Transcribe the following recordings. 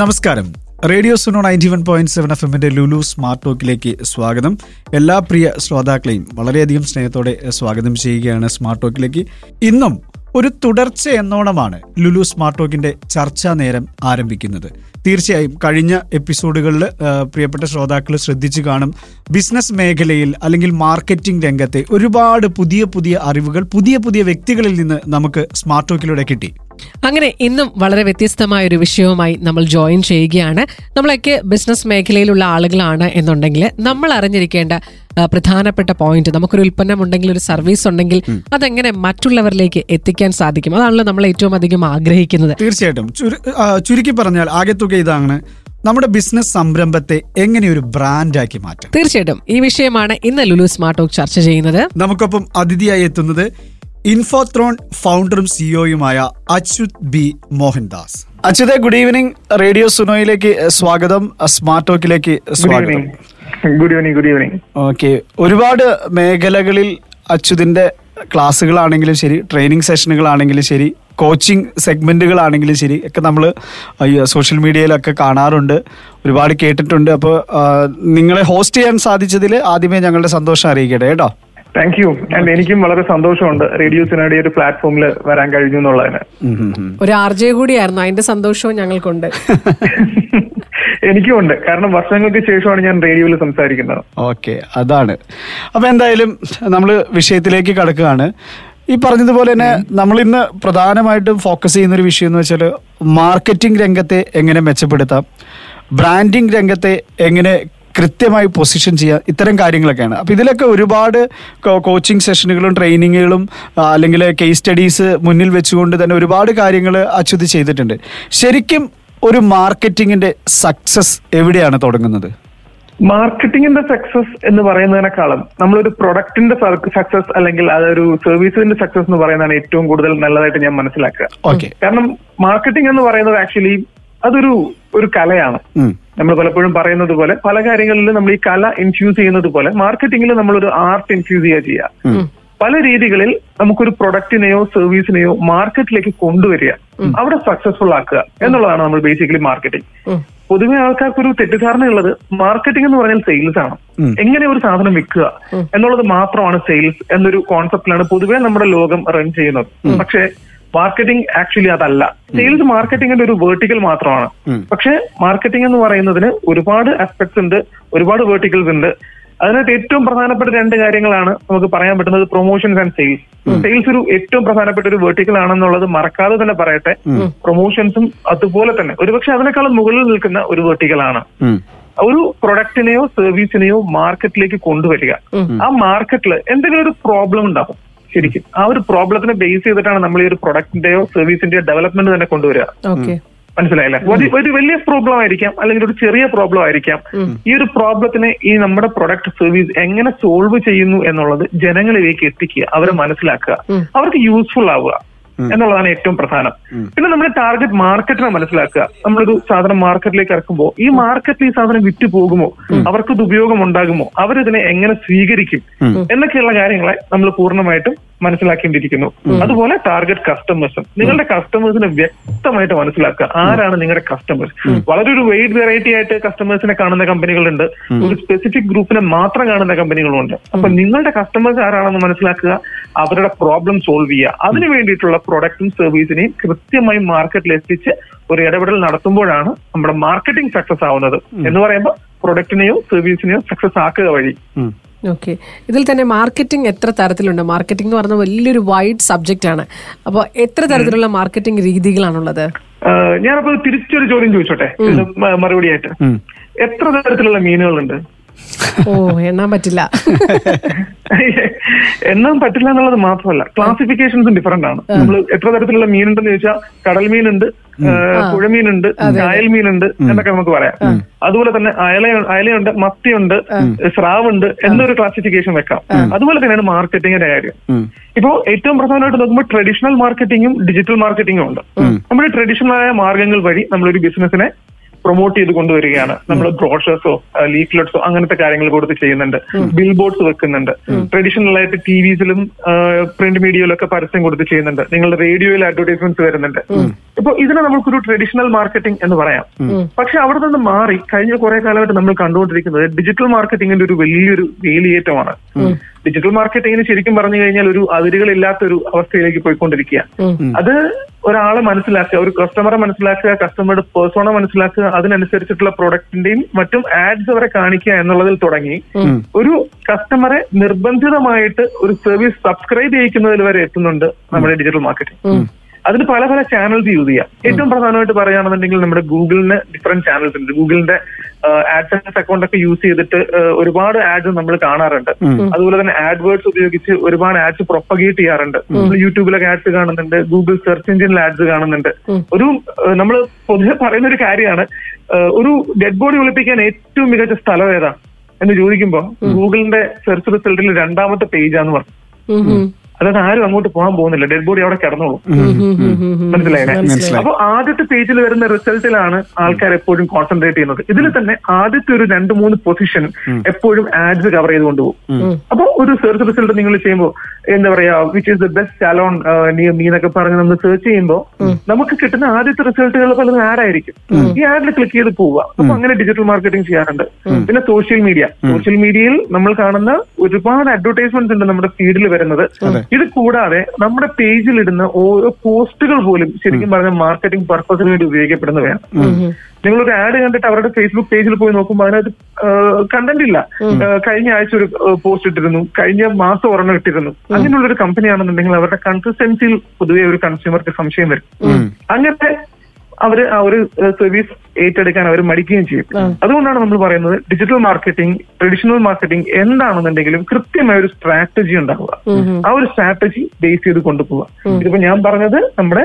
നമസ്കാരം. Radio Suno ninety one point seven F എമ്മിന്റെ Lulu smart ടോക്കിലേക്ക് സ്വാഗതം. എല്ലാ പ്രിയ ശ്രോതാക്കളെയും വളരെയധികം സ്നേഹത്തോടെ സ്വാഗതം ചെയ്യുകയാണ് സ്മാർട്ട് ടോക്കിലേക്ക്. ഇന്നും ഒരു തുടർച്ച എന്നോണമാണ് ലുലു സ്മാർട്ട് ടോക്കിന്റെ ചർച്ചാ നേരം ആരംഭിക്കുന്നത്. തീർച്ചയായും കഴിഞ്ഞ എപ്പിസോഡുകളിൽ പ്രിയപ്പെട്ട ശ്രോതാക്കൾ ശ്രദ്ധിച്ചു കാണും. ബിസിനസ് മേഖലയിൽ അല്ലെങ്കിൽ മാർക്കറ്റിംഗ് രംഗത്തെ ഒരുപാട് പുതിയ പുതിയ അറിവുകൾ പുതിയ പുതിയ വ്യക്തികളിൽ നിന്ന് നമുക്ക് സ്മാർട്ട് ടോക്കിലൂടെ കിട്ടി. അങ്ങനെ ഇന്നും വളരെ വ്യത്യസ്തമായ ഒരു വിഷയവുമായി നമ്മൾ ജോയിൻ ചെയ്യുകയാണ്. നമ്മളൊക്കെ ബിസിനസ് മേഖലയിലുള്ള ആളുകളാണ് എന്നുണ്ടെങ്കിൽ നമ്മൾ അറിഞ്ഞിരിക്കേണ്ട പ്രധാനപ്പെട്ട പോയിന്റ് നമുക്കൊരു ഉൽപ്പന്നം ഉണ്ടെങ്കിൽ ഒരു സർവീസ് ഉണ്ടെങ്കിൽ അതെങ്ങനെ മറ്റുള്ളവരിലേക്ക് എത്തിക്കാൻ സാധിക്കും? അതാണല്ലോ നമ്മൾ ഏറ്റവും അധികം ആഗ്രഹിക്കുന്നത്. തീർച്ചയായിട്ടും. ചുരുക്കി പറഞ്ഞാൽ ആകെ തുക ഇതാണ്. നമ്മുടെ ബിസിനസ് സംരംഭത്തെ എങ്ങനെ ഒരു ബ്രാൻഡാക്കി മാറ്റാം? തീർച്ചയായിട്ടും. ഈ വിഷയമാണ് ഇന്ന് ലുലു സ്മാർട്ട് ടോക്ക് ചർച്ച ചെയ്യുന്നത്. നമുക്കൊപ്പം അതിഥിയായി എത്തുന്നത് ഇൻഫോത്രോൺ ഫൗണ്ടറും സിഇഒയുമായ അച്യുത് ബി മോഹൻദാസ്. അച്യുതെ ഗുഡ് ഈവനിങ് റേഡിയോ സുനോയിലേക്ക് സ്വാഗതം. സ്മാർട്ട് ടോക്കിലേക്ക് സ്വാഗതം. Good evening good evening okay ഒരുപാട് മേഖലകളിൽ അച്യുതിന്റെ ക്ലാസ്സുകളാണെങ്കിലും ശരി ട്രെയിനിങ് സെഷനുകളാണെങ്കിലും ശരി കോച്ചിങ് സെഗ്മെന്റുകളാണെങ്കിലും ശരി ഒക്കെ നമ്മൾ സോഷ്യൽ മീഡിയയിലൊക്കെ കാണാറുണ്ട്. ഒരുപാട് കേട്ടിട്ടുണ്ട്. അപ്പോൾ നിങ്ങളെ ഹോസ്റ്റ് ചെയ്യാൻ സാധിച്ചതിൽ ആദ്യമേ ഞങ്ങളുടെ സന്തോഷം അറിയിക്കട്ടെ കേട്ടോ? താങ്ക് യു ആൻഡ് എനിക്കും വളരെ സന്തോഷമുണ്ട്. റേഡിയോ സിനയുടെ ഒരു പ്ലാറ്റ്ഫോമിൽ വരാൻ കഴിഞ്ഞു എന്നുള്ളതിന്. ഒരു ആർജെ കൂടിയായിരുന്നു. അതിന്റെ സന്തോഷവും ഞങ്ങൾക്കുണ്ട്. എനിക്കുമുണ്ട് കാരണം വർഷങ്ങൾക്ക് ശേഷമാണ് ഞാൻ റേഡിയോയിൽ സംസാരിക്കുന്നത്. ഓക്കെ അതാണ്. അപ്പൊ എന്തായാലും നമ്മൾ വിഷയത്തിലേക്ക് കടക്കുകയാണ്. ഈ പറഞ്ഞതുപോലെ തന്നെ നമ്മൾ ഇന്ന് പ്രധാനമായിട്ടും ഫോക്കസ് ചെയ്യുന്ന ഒരു വിഷയം എന്ന് വെച്ചാൽ മാർക്കറ്റിംഗ് രംഗത്തെ എങ്ങനെ മെച്ചപ്പെടുത്താം? ബ്രാൻഡിംഗ് രംഗത്തെ എങ്ങനെ കൃത്യമായി പൊസിഷൻ ചെയ്യുക ഇത്തരം കാര്യങ്ങളൊക്കെയാണ്. അപ്പം ഇതിലൊക്കെ ഒരുപാട് കോച്ചിങ് സെഷനുകളും ട്രെയിനിങ്ങുകളും അല്ലെങ്കിൽ കേസ് സ്റ്റഡീസ് മുന്നിൽ വെച്ചുകൊണ്ട് തന്നെ ഒരുപാട് കാര്യങ്ങൾ അച്യുത് ചെയ്തിട്ടുണ്ട്. ശരിക്കും ഒരു മാർക്കറ്റിങ്ങിന്റെ സക്സസ് എവിടെയാണ് തുടങ്ങുന്നത്? മാർക്കറ്റിംഗിന്റെ സക്സസ് എന്ന് പറയുന്നതിനേക്കാളും നമ്മളൊരു പ്രൊഡക്റ്റിന്റെ സക്സസ് അല്ലെങ്കിൽ അതൊരു സർവീസിന്റെ സക്സസ് എന്ന് പറയുന്നതാണ് ഏറ്റവും കൂടുതൽ നല്ലതായിട്ട് ഞാൻ മനസ്സിലാക്കുക. ഓക്കെ കാരണം മാർക്കറ്റിംഗ് എന്ന് പറയുന്നത് ആക്ച്വലി അതൊരു ഒരു കലയാണ്. നമ്മൾ പലപ്പോഴും പറയുന്നത് പോലെ പല കാര്യങ്ങളിലും നമ്മൾ ഈ കല ഇൻഫ്യൂസ് ചെയ്യുന്നത് പോലെ മാർക്കറ്റിംഗിൽ നമ്മളൊരു ആർട്ട് ഇൻഫ്യൂസ് ചെയ്യുക ചെയ്യുക പല രീതികളിൽ നമുക്കൊരു പ്രൊഡക്റ്റിനെയോ സർവീസിനെയോ മാർക്കറ്റിലേക്ക് കൊണ്ടുവരിക. അവിടെ സക്സസ്ഫുൾ ആക്കുക എന്നുള്ളതാണ് നമ്മൾ ബേസിക്കലി മാർക്കറ്റിംഗ് പൊതുവെ ആൾക്കാർക്ക് ഒരു തെറ്റിദ്ധാരണയുള്ളത് മാർക്കറ്റിംഗ് എന്ന് പറഞ്ഞാൽ സെയിൽസ് ആണ്. എങ്ങനെ ഒരു സാധനം വിൽക്കുക എന്നുള്ളത് മാത്രമാണ് സെയിൽസ് എന്നൊരു കോൺസെപ്റ്റിലാണ് പൊതുവെ നമ്മുടെ ലോകം റൺ ചെയ്യുന്നത്. പക്ഷേ മാർക്കറ്റിംഗ് ആക്ച്വലി അതല്ല. സെയിൽസ് മാർക്കറ്റിംഗിന്റെ ഒരു വേർട്ടിക്കൽ മാത്രമാണ്. പക്ഷെ മാർക്കറ്റിംഗ് എന്ന് പറയുന്നതിന് ഒരുപാട് ആസ്പെക്ട്സ് ഉണ്ട് ഒരുപാട് വേർട്ടിക്കൽസ് ഉണ്ട്. അതിനകത്ത് ഏറ്റവും പ്രധാനപ്പെട്ട രണ്ട് കാര്യങ്ങളാണ് നമുക്ക് പറയാൻ പറ്റുന്നത് പ്രൊമോഷൻസ് ആൻഡ് സെയിൽസ് സെയിൽസ് ഒരു ഏറ്റവും പ്രധാനപ്പെട്ട ഒരു വേർട്ടിക്കൽ ആണെന്നുള്ളത് മറക്കാതെ തന്നെ പറയട്ടെ. പ്രൊമോഷൻസും അതുപോലെ തന്നെ. ഒരുപക്ഷെ അതിനേക്കാളും മുകളിൽ നിൽക്കുന്ന ഒരു വേർട്ടിക്കൽ ആണ്. ഒരു പ്രൊഡക്റ്റിനെയോ സർവീസിനെയോ മാർക്കറ്റിലേക്ക് കൊണ്ടുവരിക. ആ മാർക്കറ്റിൽ എന്തെങ്കിലും ഒരു പ്രോബ്ലം ഉണ്ടാവും. ശരിക്കും. ആ ഒരു പ്രോബ്ലത്തിനെ ബേസ് ചെയ്തിട്ടാണ് നമ്മൾ ഈ ഒരു പ്രൊഡക്റ്റിന്റെയോ സർവീസിന്റെയോ ഡെവലപ്മെന്റ് തന്നെ കൊണ്ടുവരിക. മനസ്സിലായില്ലേ? ഒരു- ഒരു വലിയ പ്രോബ്ലം ആയിരിക്കാം അല്ലെങ്കിൽ ഒരു ചെറിയ പ്രോബ്ലം ആയിരിക്കാം. ഈ ഒരു പ്രോബ്ലത്തിനെ ഈ നമ്മുടെ പ്രൊഡക്റ്റ് സർവീസ് എങ്ങനെ സോൾവ് ചെയ്യുന്നു എന്നുള്ളത് ജനങ്ങളിലേക്ക് എത്തിക്കുക അവരെ മനസ്സിലാക്കുക അവർക്ക് യൂസ്ഫുൾ ആവുക എന്നുള്ളതാണ് ഏറ്റവും പ്രധാനം. പിന്നെ നമ്മുടെ ടാർഗറ്റ് മാർക്കറ്റിനെ മനസ്സിലാക്കുക. നമ്മളൊരു സാധനം മാർക്കറ്റിലേക്ക് ഇറക്കുമ്പോൾ ഈ മാർക്കറ്റിൽ ഈ സാധനം വിറ്റ് പോകുമോ? അവർക്ക് ഇത് ഉപയോഗം ഉണ്ടാകുമോ അവരിതിനെ എങ്ങനെ സ്വീകരിക്കും? എന്നൊക്കെയുള്ള കാര്യങ്ങളെ നമ്മൾ പൂർണമായിട്ടും മനസ്സിലാക്കേണ്ടിയിരിക്കുന്നു. അതുപോലെ ടാർഗറ്റ് കസ്റ്റമേഴ്സും നിങ്ങളുടെ കസ്റ്റമേഴ്സിനെ വ്യക്തമായിട്ട് മനസ്സിലാക്കുക ആരാണ് നിങ്ങളുടെ കസ്റ്റമേഴ്സ് വളരെ ഒരു വൈഡ് വെറൈറ്റി ആയിട്ട് കസ്റ്റമേഴ്സിനെ കാണുന്ന കമ്പനികളുണ്ട്. ഒരു സ്പെസിഫിക് ഗ്രൂപ്പിനെ മാത്രം കാണുന്ന കമ്പനികളുണ്ട് അപ്പൊ നിങ്ങളുടെ കസ്റ്റമേഴ്സ് ആരാണെന്ന് മനസ്സിലാക്കുക അവരുടെ പ്രോബ്ലം സോൾവ് ചെയ്യുക. അതിനു വേണ്ടിയിട്ടുള്ള പ്രൊഡക്റ്റും സർവീസിനെയും കൃത്യമായി മാർക്കറ്റിൽ എത്തിച്ച് ഒരു ഇടപെടൽ നടത്തുമ്പോഴാണ് നമ്മുടെ മാർക്കറ്റിംഗ് സക്സസ് ആവുന്നത്. എന്ന് പറയുമ്പോൾ പ്രൊഡക്റ്റിനെയോ സർവീസിനെയോ സക്സസ് ആക്കുക വഴി. ഓക്കെ ഇതിൽ തന്നെ മാർക്കറ്റിംഗ് എത്ര തരത്തിലുണ്ട്? മാർക്കറ്റിംഗ് എന്ന് പറഞ്ഞ വലിയൊരു വൈഡ് സബ്ജക്റ്റ് ആണ്. അപ്പോൾ എത്ര തരത്തിലുള്ള മാർക്കറ്റിംഗ് രീതികളാണുള്ളത്? ഞാനപ്പോൾ ഞാനപ്പോ തിരിച്ചൊരു ചോദ്യം ചോദിച്ചോട്ടെ? മറുപടിയായിട്ട്. എത്ര തരത്തിലുള്ള മീനുകളുണ്ട്? ഓ എണ്ണാൻ പറ്റില്ല. എണ്ണാൻ പറ്റില്ല എന്നുള്ളത് മാത്രമല്ല. ക്ലാസിഫിക്കേഷൻസും ഡിഫറെന്റ് ആണ്. നമ്മൾ എത്ര തരത്തിലുള്ള മീനുണ്ടെന്ന് ചോദിച്ചാൽ കടൽ മീനുണ്ട് പുഴമീനുണ്ട് കായൽ മീനുണ്ട് എന്നൊക്കെ നമുക്ക് പറയാം. അതുപോലെ തന്നെ അയല അയലയുണ്ട് മത്തിയുണ്ട് സ്രാവുണ്ട് എന്നൊരു ക്ലാസിഫിക്കേഷൻ വെക്കാം. അതുപോലെ തന്നെയാണ് മാർക്കറ്റിംഗിന്റെ കാര്യം. ഇപ്പോ ഏറ്റവും പ്രധാനമായിട്ട് നോക്കുമ്പോൾ ട്രഡീഷണൽ മാർക്കറ്റിംഗും ഡിജിറ്റൽ മാർക്കറ്റിംഗും ഉണ്ട്. നമ്മുടെ ട്രഡീഷണൽ ആയ മാർഗങ്ങൾ വഴി നമ്മളൊരു ബിസിനസിനെ പ്രൊമോട്ട് ചെയ്ത് കൊണ്ടുവരികയാണ്. നമ്മൾ ബ്രോഷേഴ്സോ ലീഫ്ലെറ്റ്സോ അങ്ങനത്തെ കാര്യങ്ങൾ കൊടുത്ത് ചെയ്യുന്നുണ്ട്. ബിൽ ബോർഡ്സ് വെക്കുന്നുണ്ട്. ട്രഡീഷണൽ ആയിട്ട് ടി വിസിലും പ്രിന്റ് മീഡിയയിലൊക്കെ പരസ്യം കൊടുത്ത് ചെയ്യുന്നുണ്ട്. നിങ്ങളുടെ റേഡിയോയിൽ അഡ്വർടൈസ്മെന്റ്സ് വരുന്നുണ്ട്. ഇപ്പൊ ഇതിനെ നമുക്കൊരു ട്രഡീഷണൽ മാർക്കറ്റിംഗ് എന്ന് പറയാം. പക്ഷെ അവിടെ നിന്ന് മാറി കഴിഞ്ഞ കുറെ കാലമായിട്ട് നമ്മൾ കണ്ടുകൊണ്ടിരിക്കുന്നത് ഡിജിറ്റൽ മാർക്കറ്റിംഗിന്റെ ഒരു വലിയൊരു വേലിയേറ്റമാണ്. ഡിജിറ്റൽ മാർക്കറ്റിംഗിന് ശരിക്കും പറഞ്ഞു കഴിഞ്ഞാൽ ഒരു അതിരുകളില്ലാത്ത ഒരു അവസ്ഥയിലേക്ക് പോയിക്കൊണ്ടിരിക്കുക അത് ഒരാളെ മനസ്സിലാക്കുക ഒരു കസ്റ്റമറെ മനസ്സിലാക്കുക കസ്റ്റമറുടെ പേഴ്സോണ മനസ്സിലാക്കുക അതിനനുസരിച്ചിട്ടുള്ള പ്രൊഡക്റ്റിന്റെയും മറ്റും ആഡ്സ് അവരെ കാണിക്കുക എന്നുള്ളതിൽ തുടങ്ങി. ഒരു കസ്റ്റമറെ നിർബന്ധിതമായിട്ട് ഒരു സർവീസ് സബ്സ്ക്രൈബ് ചെയ്യിക്കുന്നതിൽ വരെ എത്തുന്നുണ്ട് നമ്മുടെ ഡിജിറ്റൽ മാർക്കറ്റിംഗ് അതിന് പല പല ചാനൽസ് യൂസ് ചെയ്യാം. ഏറ്റവും പ്രധാനമായിട്ട് പറയുകയാണെന്നുണ്ടെങ്കിൽ നമ്മുടെ ഗൂഗിളിന് ഡിഫറെന്റ് ചാനൽസ് ഉണ്ട്. ഗൂഗിളിന്റെ ആഡ്സൻസ് അക്കൗണ്ട് ഒക്കെ യൂസ് ചെയ്തിട്ട് ഒരുപാട് ആഡ്സ് നമ്മൾ കാണാറുണ്ട്. അതുപോലെ തന്നെ ആഡ്വേർഡ്സ് ഉപയോഗിച്ച് ഒരുപാട് ആഡ്സ് പ്രൊപ്പഗേറ്റ് ചെയ്യാറുണ്ട്. നമ്മൾ യൂട്യൂബിലൊക്കെ ആഡ്സ് കാണുന്നുണ്ട് ഗൂഗിൾ സെർച്ച് എഞ്ചിനിൽ ആഡ്സ് കാണുന്നുണ്ട്. ഒരു നമ്മൾ പൊതുവെ പറയുന്ന ഒരു കാര്യമാണ് ഒരു ഡെഡ് ബോഡി ഒളിപ്പിക്കാൻ ഏറ്റവും മികച്ച സ്ഥലം ഏതാ? എന്ന് ചോദിക്കുമ്പോൾ ഗൂഗിളിന്റെ സെർച്ച് റിസൾട്ടിൽ രണ്ടാമത്തെ പേജാന്ന് പറഞ്ഞു. അതായത് ആരും അങ്ങോട്ട് പോകാൻ പോകുന്നില്ല. ഡെഡ് ബോഡി അവിടെ കിടന്നോളൂ. മനസ്സിലായില്ലേ? മനസ്സിലായി. അപ്പൊ ആദ്യത്തെ പേജിൽ വരുന്ന റിസൾട്ടിലാണ് ആൾക്കാർ എപ്പോഴും കോൺസെൻട്രേറ്റ് ചെയ്യുന്നത്. ഇതിൽ തന്നെ ആദ്യത്തെ ഒരു രണ്ട് മൂന്ന് പൊസിഷൻ എപ്പോഴും ആഡ്സ് കവർ ചെയ്ത് കൊണ്ടുപോകും അപ്പൊ ഒരു സെർച്ച് റിസൾട്ട് നിങ്ങൾ ചെയ്യുമ്പോൾ എന്താ പറയാ which is the best salon നീ എന്നൊക്കെ പറഞ്ഞ് നമ്മൾ സെർച്ച് ചെയ്യുമ്പോൾ നമുക്ക് കിട്ടുന്ന ആദ്യത്തെ റിസൾട്ടുകൾ പലതും ആഡ് ആയിരിക്കും. ഈ ആഡിൽ ക്ലിക്ക് ചെയ്ത് പോവുക. അപ്പൊ അങ്ങനെ ഡിജിറ്റൽ മാർക്കറ്റിംഗ് ചെയ്യാറുണ്ട്. പിന്നെ സോഷ്യൽ മീഡിയ സോഷ്യൽ മീഡിയയിൽ നമ്മൾ കാണുന്ന ഒരുപാട് അഡ്വർടൈസ്മെന്റ്സ് ഉണ്ട് നമ്മുടെ ഫീഡിൽ വരുന്നത്. ഇത് കൂടാതെ നമ്മുടെ പേജിൽ ഇടുന്ന ഓരോ പോസ്റ്റുകൾ പോലും ശരിക്കും പറഞ്ഞ മാർക്കറ്റിംഗ് പർപ്പസിന് വേണ്ടി ഉപയോഗിക്കപ്പെടുന്നവയാണ്. നിങ്ങളൊരു ആഡ് കണ്ടിട്ട് അവരുടെ ഫേസ്ബുക്ക് പേജിൽ പോയി നോക്കുമ്പോൾ അതിനകത്ത് കണ്ടന്റ് ഇല്ല. കഴിഞ്ഞ ആഴ്ച ഒരു പോസ്റ്റ് ഇട്ടിരുന്നു. കഴിഞ്ഞ മാസം ഒരെണ്ണം ഇട്ടിരുന്നു. അങ്ങനെയുള്ള ഒരു കമ്പനിയാണെന്നുണ്ടെങ്കിൽ അവരുടെ കൺസിസ്റ്റൻസിയിൽ പൊതുവെ ഒരു കൺസ്യൂമർക്ക് സംശയം വരും. അങ്ങനത്തെ അവർ ആ ഒരു സർവീസ് ഏറ്റെടുക്കാൻ അവർ മടിക്കുകയും ചെയ്യും. അതുകൊണ്ടാണ് നമ്മൾ പറയുന്നത് ഡിജിറ്റൽ മാർക്കറ്റിംഗ് ട്രഡീഷണൽ മാർക്കറ്റിംഗ് എന്താണെന്നുണ്ടെങ്കിലും കൃത്യമായ ഒരു സ്ട്രാറ്റജി ഉണ്ടാവുക. ആ ഒരു സ്ട്രാറ്റജി ബേസ് ചെയ്ത് കൊണ്ടുപോവുക. ഇതിപ്പോ ഞാൻ പറഞ്ഞത് നമ്മുടെ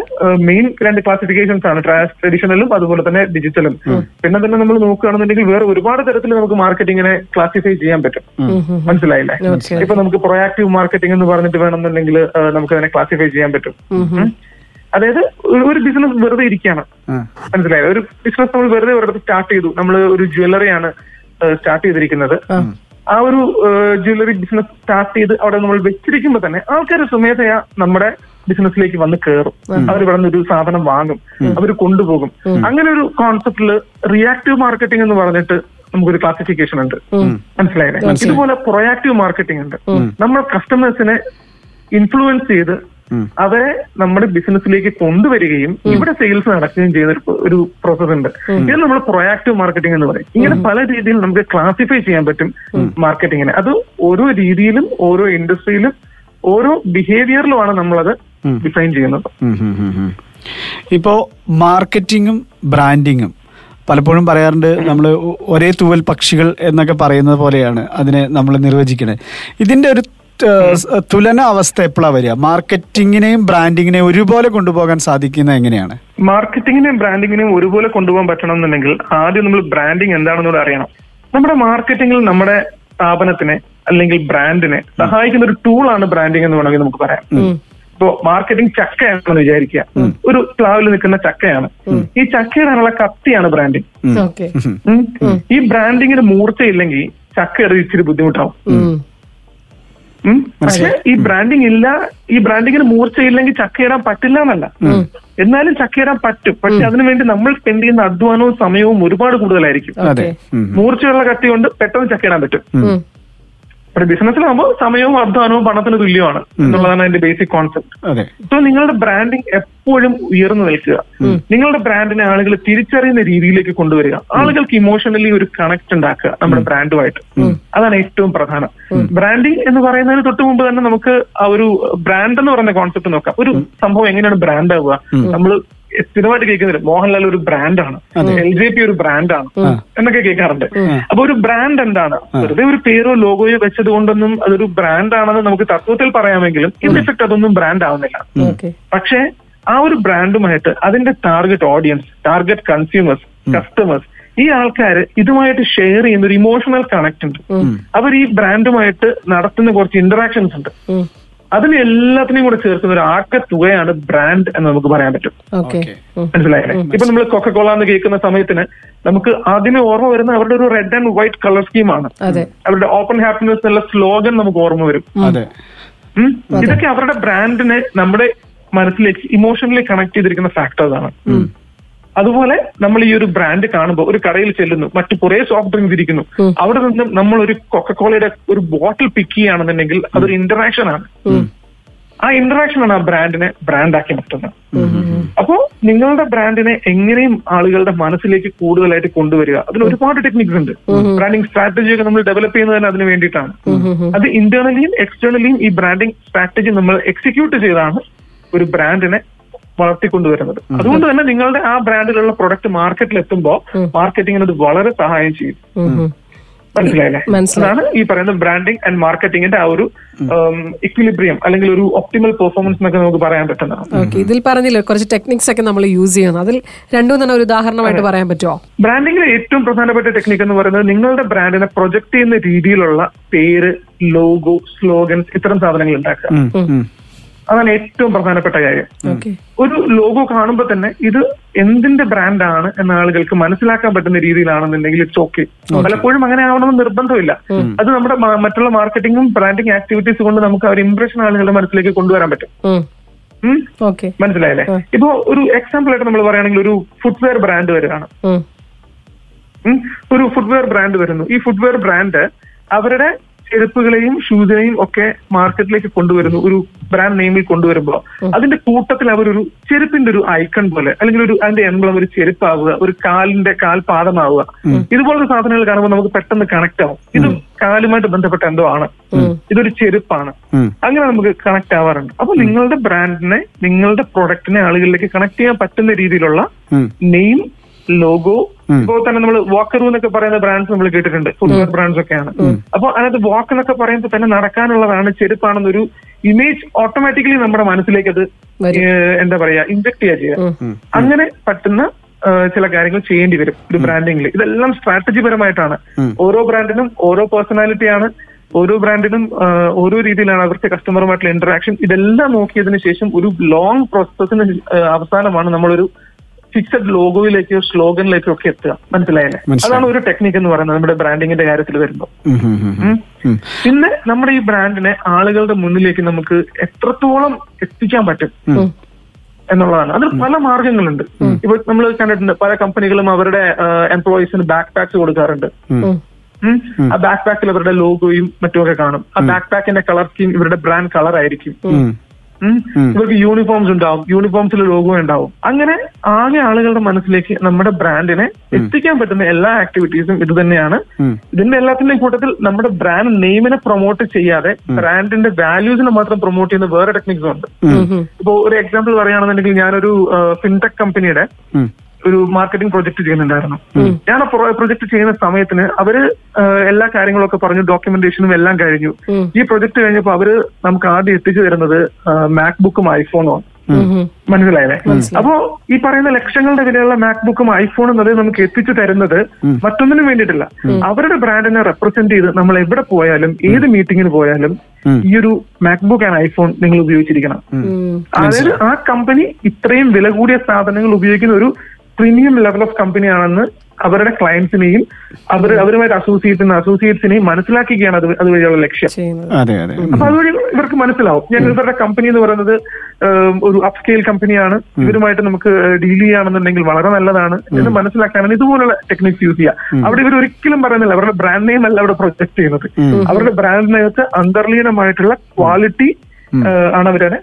മെയിൻ രണ്ട് ക്ലാസിഫിക്കേഷൻസ് ആണ്. ട്രഡീഷണലും അതുപോലെ തന്നെ ഡിജിറ്റലും പിന്നെ തന്നെ നമ്മൾ നോക്കുകയാണെന്നുണ്ടെങ്കിൽ വേറെ ഒരുപാട് തരത്തിൽ നമുക്ക് മാർക്കറ്റിങ്ങിനെ ക്ലാസിഫൈ ചെയ്യാൻ പറ്റും. മനസ്സിലായില്ലേ? ഇപ്പൊ നമുക്ക് പ്രൊയാക്റ്റീവ് മാർക്കറ്റിംഗ് എന്ന് പറഞ്ഞിട്ട് വേണമെന്നുണ്ടെങ്കിൽ നമുക്ക് അതിനെ ക്ലാസിഫൈ ചെയ്യാൻ പറ്റും. അതായത് ഒരു- ബിസിനസ് വെറുതെ ഇരിക്കുകയാണ്. മനസ്സിലായത് മനസ്സിലായോ? ഒരു ബിസിനസ് നമ്മൾ വെറുതെ ഒരിടത്ത് സ്റ്റാർട്ട് ചെയ്തു. നമ്മൾ ഒരു ജ്വല്ലറിയാണ് സ്റ്റാർട്ട് ചെയ്തിരിക്കുന്നത്. ആ. ഒരു ജ്വല്ലറി ബിസിനസ് സ്റ്റാർട്ട് ചെയ്ത് അവിടെ നമ്മൾ വെച്ചിരിക്കുമ്പോൾ തന്നെ ആൾക്കാർ സ്വമേധയാ നമ്മുടെ ബിസിനസ്സിലേക്ക് വന്ന് കയറും അവർ ഇവിടെ നിന്ന് ഒരു സാധനം വാങ്ങും. അവർ കൊണ്ടുപോകും. അങ്ങനെ ഒരു കോൺസെപ്റ്റിൽ റിയാക്റ്റീവ് മാർക്കറ്റിംഗ് എന്ന് പറഞ്ഞിട്ട് നമുക്കൊരു ക്ലാസിഫിക്കേഷൻ ഉണ്ട്. മനസ്സിലായില്ലേ? ഇതുപോലെ പ്രൊയാക്റ്റീവ് മാർക്കറ്റിംഗ് ഉണ്ട്. നമ്മൾ കസ്റ്റമേഴ്സിനെ ഇൻഫ്ലുവൻസ് ചെയ്ത് അവരെ നമ്മുടെ ബിസിനസ്സിലേക്ക് കൊണ്ടുവരികയും ഇവിടെ സെയിൽസ് നടക്കുകയും ചെയ്യുന്ന ഒരു- പ്രോസസ് ഉണ്ട്. ഇത് നമ്മൾ പ്രൊയാക്റ്റീവ് മാർക്കറ്റിംഗ് എന്ന് പറയും. ഇങ്ങനെ പല രീതിയിൽ നമുക്ക് ക്ലാസിഫൈ ചെയ്യാൻ പറ്റും മാർക്കറ്റിങ്ങിനെ അത് ഓരോ രീതിയിലും ഓരോ ഇൻഡസ്ട്രിയിലും ഓരോ ബിഹേവിയറിലുമാണ് നമ്മളത് ഡിഫൈൻ ചെയ്യുന്നത്. ഇപ്പോ മാർക്കറ്റിങ്ങും ബ്രാൻഡിങ്ങും പലപ്പോഴും പറയാറുണ്ട് നമ്മൾ ഒരേ തൂവൽ പക്ഷികൾ എന്നൊക്കെ പറയുന്നത് പോലെയാണ് അതിനെ നമ്മൾ നിർവചിക്കുന്നത് ഇതിന്റെ ഒരു തുലന അവസ്ഥ എപ്പോഴാണ് വരിക? മാർക്കറ്റിങ്ങിനെയും ബ്രാൻഡിങ്ങിനെയും ഒരുപോലെ കൊണ്ടുപോകാൻ സാധിക്കുന്നത് എങ്ങനെയാണ്? മാർക്കറ്റിങ്ങിനെയും ബ്രാൻഡിങ്ങിനെയും ഒരുപോലെ കൊണ്ടുപോകാൻ പറ്റണം എന്നുണ്ടെങ്കിൽ ആദ്യം നമ്മൾ ബ്രാൻഡിങ് എന്താണെന്നൂടെ അറിയണം. നമ്മുടെ മാർക്കറ്റിങ്ങിൽ നമ്മുടെ സ്ഥാപനത്തിനെ അല്ലെങ്കിൽ ബ്രാൻഡിനെ സഹായിക്കുന്ന ഒരു ടൂളാണ് ബ്രാൻഡിങ് എന്ന് വേണമെങ്കിൽ നമുക്ക് പറയാം. ഇപ്പോ മാർക്കറ്റിംഗ് ചക്കയാണെന്ന് വിചാരിക്കുക. ഒരു പ്ലാവിൽ നിൽക്കുന്ന ചക്കയാണ്. ഈ ചക്കയിടാനുള്ള കത്തിയാണ് ബ്രാൻഡിങ്. ഈ ബ്രാൻഡിങ്ങിന് മൂർച്ചയില്ലെങ്കിൽ ചക്ക ഇടത് ഇച്ചിരി ബുദ്ധിമുട്ടാവും. പക്ഷെ ഈ ബ്രാൻഡിങ് ഇല്ല ഈ ബ്രാൻഡിങ്ങിന് മൂർച്ചയില്ലെങ്കിൽ ചക്കയിടാൻ പറ്റില്ല എന്നല്ല. എന്നാലും ചക്കയിടാൻ പറ്റും. പക്ഷെ അതിനുവേണ്ടി നമ്മൾ സ്പെൻഡ് ചെയ്യുന്ന അധ്വാനവും സമയവും ഒരുപാട് കൂടുതലായിരിക്കും. മൂർച്ചയുള്ള കത്തി കൊണ്ട് പെട്ടെന്ന് ചക്കയിടാൻ പറ്റും. പക്ഷെ ബിസിനസ്സിലാകുമ്പോൾ സമയവും അധ്വാനവും പണത്തിന് തുല്യമാണ്. എന്നുള്ളതാണ് അതിന്റെ ബേസിക് കോൺസെപ്റ്റ് സോ നിങ്ങളുടെ ബ്രാൻഡിങ് എപ്പോഴും ഉയർന്നു നിൽക്കുക. നിങ്ങളുടെ ബ്രാൻഡിനെ ആളുകൾ തിരിച്ചറിയുന്ന രീതിയിലേക്ക് കൊണ്ടുവരിക. ആളുകൾക്ക് ഇമോഷണലി ഒരു കണക്ട് ഉണ്ടാക്കുക നമ്മുടെ ബ്രാൻഡുമായിട്ട് അതാണ് ഏറ്റവും പ്രധാനം. ബ്രാൻഡിങ് എന്ന് പറയുന്നതിന് തൊട്ട് മുമ്പ് തന്നെ നമുക്ക് ആ ഒരു ബ്രാൻഡ് എന്ന് പറയുന്ന കോൺസെപ്റ്റ് നോക്കാം. ഒരു സംഭവം എങ്ങനെയാണ് ബ്രാൻഡ് ആവുക? നമ്മൾ സ്ഥിരമായിട്ട് കേൾക്കുന്നില്ല. മോഹൻലാൽ ഒരു ബ്രാൻഡാണ്. എൽ ജെ പി ഒരു ബ്രാൻഡാണ് എന്നൊക്കെ കേൾക്കാറുണ്ട്. അപ്പൊ ഒരു ബ്രാൻഡ് എന്താണ്? വെറുതെ ഒരു പേരോ ലോഗോയോ വെച്ചത് കൊണ്ടൊന്നും അതൊരു ബ്രാൻഡാണെന്ന് നമുക്ക് തത്വത്തിൽ പറയാമെങ്കിലും ഇൻ എഫക്ട് അതൊന്നും ബ്രാൻഡ് ആവുന്നില്ല പക്ഷെ പക്ഷേ ആ ഒരു ബ്രാൻഡുമായിട്ട് അതിന്റെ target audience target consumers customers ഈ ആൾക്കാര് ഇതുമായിട്ട് ഷെയർ ചെയ്യുന്ന ഒരു ഇമോഷണൽ കണക്ട് ഉണ്ട് അവർ ഈ ബ്രാൻഡുമായിട്ട് നടത്തുന്ന കുറച്ച് ഇന്ററാക്ഷൻസ് ഉണ്ട്. അതിന് എല്ലാത്തിനെയും കൂടെ ചേർക്കുന്ന ഒരു ആകെ തുകയാണ് ബ്രാൻഡ് എന്ന് നമുക്ക് പറയാൻ പറ്റും. ഓക്കെ. മനസ്സിലായില്ലേ? ഇപ്പൊ നമ്മൾ കൊക്കക്കോള എന്ന് കേൾക്കുന്ന സമയത്തിന് നമുക്ക് ആദ്യം ഓർമ്മ വരുന്ന അവരുടെ ഒരു റെഡ് ആൻഡ് വൈറ്റ് കളർ സ്കീമാണ് അതെ. അവരുടെ ഓപ്പൺ ഹാപ്പിനെസ് എന്നുള്ള സ്ലോഗൻ നമുക്ക് ഓർമ്മ വരും. അതെ. ഇതൊക്കെ അവരുടെ ബ്രാൻഡിനെ നമ്മുടെ മനസ്സിലേക്ക് ഇമോഷണലി കണക്ട് ചെയ്തിരിക്കുന്ന ഫാക്ടേഴ്സ് ആണ്. അതുപോലെ നമ്മൾ ഈ ഒരു ബ്രാൻഡ് കാണുമ്പോൾ ഒരു കടയിൽ ചെല്ലുന്നു മറ്റു കുറെ സോഫ്റ്റ് ഡ്രിങ്ക്സ് ഇരിക്കുന്നു. അവിടെ നിന്നും നമ്മൾ ഒരു കൊക്കക്കോളയുടെ ഒരു ബോട്ടിൽ പിക്ക് ചെയ്യുകയാണെന്നുണ്ടെങ്കിൽ അതൊരു ഇന്ററാക്ഷൻ ആണ്. ആ ഇന്ററാക്ഷൻ ആണ് ആ ബ്രാൻഡിനെ ബ്രാൻഡാക്കി മാറ്റുന്നത്. അപ്പോ നിങ്ങളുടെ ബ്രാൻഡിനെ എങ്ങനെയും ആളുകളുടെ മനസ്സിലേക്ക് കൂടുതലായിട്ട് കൊണ്ടുവരിക. അതിന് ഒരുപാട് ടെക്നിക്സ് ഉണ്ട്. ബ്രാൻഡിങ് സ്ട്രാറ്റജി ഒക്കെ നമ്മൾ ഡെവലപ്പ് ചെയ്യുന്നത് തന്നെ അതിന് വേണ്ടിയിട്ടാണ്. അത് ഇന്റേണലിയും എക്സ്റ്റേണലിയും ഈ ബ്രാൻഡിങ് സ്ട്രാറ്റജി നമ്മൾ എക്സിക്യൂട്ട് ചെയ്താണ് ഒരു ബ്രാൻഡിനെ വളർത്തിക്കൊണ്ടുവരുന്നത്. അതുകൊണ്ട് തന്നെ നിങ്ങളുടെ ആ ബ്രാൻഡിലുള്ള പ്രൊഡക്റ്റ് മാർക്കറ്റിൽ എത്തുമ്പോൾ മാർക്കറ്റിങ്ങിന് അത് വളരെ സഹായം ചെയ്യും. മനസ്സിലായില്ലേ? മനസ്സിലായി. അതാണ് ഈ പറയുന്ന ബ്രാൻഡിങ് ആൻഡ് മാർക്കറ്റിംഗിന്റെ ആ ഒരു ഇക്വിലിബ്രിയം അല്ലെങ്കിൽ ഒരു ഒപ്റ്റിമൽ പെർഫോമൻസ് എന്നൊക്കെ നമുക്ക് പറയാൻ പറ്റുന്നതാണ് ഇതിൽ പറഞ്ഞില്ലേ കുറച്ച് ടെക്നിക്സ് ഒക്കെ നമ്മൾ യൂസ് ചെയ്യണം അതിൽ രണ്ടും തന്നെ ഒരു ഉദാഹരണമായിട്ട് പറയാൻ പറ്റുമോ? ബ്രാൻഡിംഗിലെ ഏറ്റവും പ്രധാനപ്പെട്ട ടെക്നിക് എന്ന് പറയുന്നത് നിങ്ങളുടെ ബ്രാൻഡിനെ പ്രൊജക്ട് ചെയ്യുന്ന രീതിയിലുള്ള പേര് ലോഗോ സ്ലോഗൻസ് ഇത്തരം സാധനങ്ങൾ ഉണ്ടാക്കുക. അതാണ് ഏറ്റവും പ്രധാനപ്പെട്ട കാര്യം. ഒരു ലോഗോ കാണുമ്പോൾ തന്നെ ഇത് എന്തിന്റെ ബ്രാൻഡാണ് എന്ന ആളുകൾക്ക് മനസ്സിലാക്കാൻ പറ്റുന്ന രീതിയിലാണെന്നുണ്ടെങ്കിൽ ഇറ്റ്സ് ഓക്കെ പലപ്പോഴും അങ്ങനെ ആവണമെന്ന് നിർബന്ധമില്ല. അത് നമ്മുടെ മറ്റുള്ള മാർക്കറ്റിംഗും ബ്രാൻഡിംഗ് ആക്ടിവിറ്റീസ് കൊണ്ട് നമുക്ക് ആ ഒരു ഇംപ്രഷൻ ആളുകളുടെ മനസ്സിലേക്ക് കൊണ്ടുവരാൻ പറ്റും. മനസ്സിലായല്ലേ? ഇപ്പൊ ഒരു എക്സാമ്പിൾ ആയിട്ട് നമ്മൾ പറയുകയാണെങ്കിൽ ഒരു ഫുട്വെയർ ബ്രാൻഡ് വരികയാണ് ഒരു ഫുട്വെയർ ബ്രാൻഡ് വരുന്നു. ഈ ഫുട്വെയർ ബ്രാൻഡ് അവരുടെ ചെരുപ്പുകളെയും ഷൂസിനെയും ഒക്കെ മാർക്കറ്റിലേക്ക് കൊണ്ടുവരുന്നു. ഒരു ബ്രാൻഡ് നെയിമിൽ കൊണ്ടുവരുമ്പോൾ അതിന്റെ കൂട്ടത്തിൽ അവരൊരു ചെരുപ്പിന്റെ ഒരു ഐക്കൺ പോലെ അല്ലെങ്കിൽ ഒരു അതിന്റെ എംബ്ലം ഒരു ചെരുപ്പാവുക ഒരു കാലിന്റെ കാൽപാദമാവുക. ഇതുപോലത്തെ സാധനങ്ങൾ കാണുമ്പോൾ നമുക്ക് പെട്ടെന്ന് കണക്ട് ആവും. ഇത് കാലുമായിട്ട് ബന്ധപ്പെട്ട എന്തോ ആണ്. ഇതൊരു ചെരുപ്പാണ്. അങ്ങനെ നമുക്ക് കണക്ട് ആവാറുണ്ട്. അപ്പൊ നിങ്ങളുടെ ബ്രാൻഡിനെ നിങ്ങളുടെ പ്രൊഡക്റ്റിനെ ആളുകളിലേക്ക് കണക്ട് ചെയ്യാൻ പറ്റുന്ന രീതിയിലുള്ള നെയിം ലോഗോ ഇപ്പോൾ തന്നെ നമ്മൾ വാക്കറു എന്നൊക്കെ പറയുന്ന ബ്രാൻഡ്സ് നമ്മൾ കേട്ടിട്ടുണ്ട്. ഫുട്വെയർ ബ്രാൻഡ്സ് ഒക്കെയാണ്. അപ്പൊ അതിനകത്ത് വാക്ക് എന്നൊക്കെ പറയുമ്പോൾ തന്നെ നടക്കാനുള്ളതാണ് ചെരുപ്പാണെന്നൊരു ഇമേജ് ഓട്ടോമാറ്റിക്കലി നമ്മുടെ മനസ്സിലേക്ക് അത് എന്താ പറയാ ഇൻജക്ട് ചെയ്യുക ചെയ്യുക അങ്ങനെ പറ്റുന്ന ചില കാര്യങ്ങൾ ചെയ്യേണ്ടി വരും ഒരു ബ്രാൻഡിങ്ങിൽ ഇതെല്ലാം സ്ട്രാറ്റജി പരമായിട്ടാണ് ഓരോ ബ്രാൻഡിനും ഓരോ പേഴ്സണാലിറ്റിയാണ് ഓരോ ബ്രാൻഡിനും ഓരോ രീതിയിലാണ് അവർക്ക് കസ്റ്റമറുമായിട്ടുള്ള ഇന്ററാക്ഷൻ ഇതെല്ലാം നോക്കിയതിനു ശേഷം ഒരു ലോങ് പ്രോസസ്സിന് അവസാനമാണ് നമ്മളൊരു ഫിക്സഡ് ലോഗോയിലേക്കോ സ്ലോഗനിലേക്കോ ഒക്കെ എത്തുക. മനസ്സിലായല്ലേ? അതാണ് ഒരു ടെക്നിക് എന്ന് പറയുന്നത് നമ്മുടെ ബ്രാൻഡിങ്ങിന്റെ കാര്യത്തിൽ വരുമ്പോൾ. പിന്നെ നമ്മുടെ ഈ ബ്രാൻഡിനെ ആളുകളുടെ മുന്നിലേക്ക് നമുക്ക് എത്രത്തോളം എത്തിക്കാൻ പറ്റും എന്നുള്ളതാണ്. അതിൽ പല മാർഗങ്ങളുണ്ട്. ഇപ്പൊ നമ്മൾ കണ്ടിട്ടുണ്ട് പല കമ്പനികളും അവരുടെ എംപ്ലോയീസിന് ബാക്ക് പാക്സ് കൊടുക്കാറുണ്ട്. ആ ബാക്ക് പാക്കിൽ അവരുടെ ലോഗോയും മറ്റുമൊക്കെ കാണും. ആ ബാക്ക് പാക്കിന്റെ കളർ സ്കീം ഇവരുടെ ബ്രാൻഡ് കളർ ആയിരിക്കും. ഇവർക്ക് യൂണിഫോംസ് ഉണ്ടാവും. യൂണിഫോംസിൽ ലോഗോ ഉണ്ടാവും. അങ്ങനെ ആകെ ആളുകളുടെ മനസ്സിലേക്ക് നമ്മുടെ ബ്രാൻഡിനെ എത്തിക്കാൻ പറ്റുന്ന എല്ലാ ആക്ടിവിറ്റീസും ഇത് തന്നെയാണ്. ഇതിന്റെ എല്ലാത്തിന്റെയും കൂട്ടത്തിൽ നമ്മുടെ ബ്രാൻഡ് നെയിമിനെ പ്രൊമോട്ട് ചെയ്യാതെ ബ്രാൻഡിന്റെ വാല്യൂസിനെ മാത്രം പ്രൊമോട്ട് ചെയ്യുന്ന വേറെ ടെക്നിക്സ് ഉണ്ട്. ഇപ്പോ ഒരു എക്സാമ്പിൾ പറയുകയാണെന്നുണ്ടെങ്കിൽ ഞാനൊരു ഫിൻടെക് കമ്പനിയുടെ. ഒരു മാർക്കറ്റിംഗ് പ്രൊജക്ട് ചെയ്യുന്നുണ്ടായിരുന്നു. ഞാൻ ആ പ്രൊജക്ട് ചെയ്യുന്ന സമയത്തിന് അവർ എല്ലാ കാര്യങ്ങളൊക്കെ പറഞ്ഞു ഡോക്യുമെന്റേഷനും എല്ലാം കഴിഞ്ഞു. ഈ പ്രൊജക്ട് കഴിഞ്ഞപ്പോൾ അവർ നമുക്ക് ആദ്യം എത്തിച്ചു തരുന്നത് മാക്ബുക്കും ഐഫോണും മനസ്സിലായല്ലേ? അപ്പോ ഈ പറയുന്ന ലക്ഷങ്ങളുടെ വിലയുള്ള മാക്ബുക്കും ഐഫോണും അത് നമുക്ക് എത്തിച്ചു തരുന്നത് മറ്റൊന്നിനും വേണ്ടിയിട്ടില്ല. അവരുടെ ബ്രാൻഡിനെ റെപ്രസെന്റ് ചെയ്ത് നമ്മൾ എവിടെ പോയാലും ഏത് മീറ്റിങ്ങിന് പോയാലും ഈ ഒരു മാക്ബുക്ക് ആൻഡ് ഐഫോൺ നിങ്ങൾ ഉപയോഗിച്ചിരിക്കണം. അതായത് ആ കമ്പനി ഇത്രയും വില കൂടിയ സാധനങ്ങൾ ഉപയോഗിക്കുന്ന ഒരു പ്രീമിയം ലെവൽ ഓഫ് കമ്പനിയാണെന്ന് അവരുടെ ക്ലയൻസിനെയും അവർ അവരുമായിട്ട് അസോസിയേറ്റ് ചെയ്യുന്ന അസോസിയേറ്റ്സിനെയും മനസ്സിലാക്കുകയാണ് അത് അതുവഴിയുള്ള ലക്ഷ്യം. അതെ അതെ. അപ്പൊ അതുവഴി ഇവർക്ക് മനസ്സിലാവും. ഞാൻ ഇവരുടെ കമ്പനി എന്ന് പറയുന്നത് ഒരു ഒരു അപ്സ്കെയിൽ കമ്പനിയാണ് ഇവരുമായിട്ട് നമുക്ക് ഡീൽ ചെയ്യുകയാണെന്നുണ്ടെങ്കിൽ വളരെ നല്ലതാണ് എന്ന് മനസ്സിലാക്കാനാണ് ഇതുപോലുള്ള ടെക്നിക്സ് യൂസ് ചെയ്യുക. അവിടെ ഇവർ ഒരിക്കലും പറയുന്നില്ല. അവരുടെ ബ്രാൻഡ് നെയിം അല്ല അവിടെ പ്രൊജക്ട് ചെയ്യുന്നത്. അവരുടെ ബ്രാൻഡിനകത്ത് അന്തർലീനമായിട്ടുള്ള ക്വാളിറ്റി ആണ് അവരെ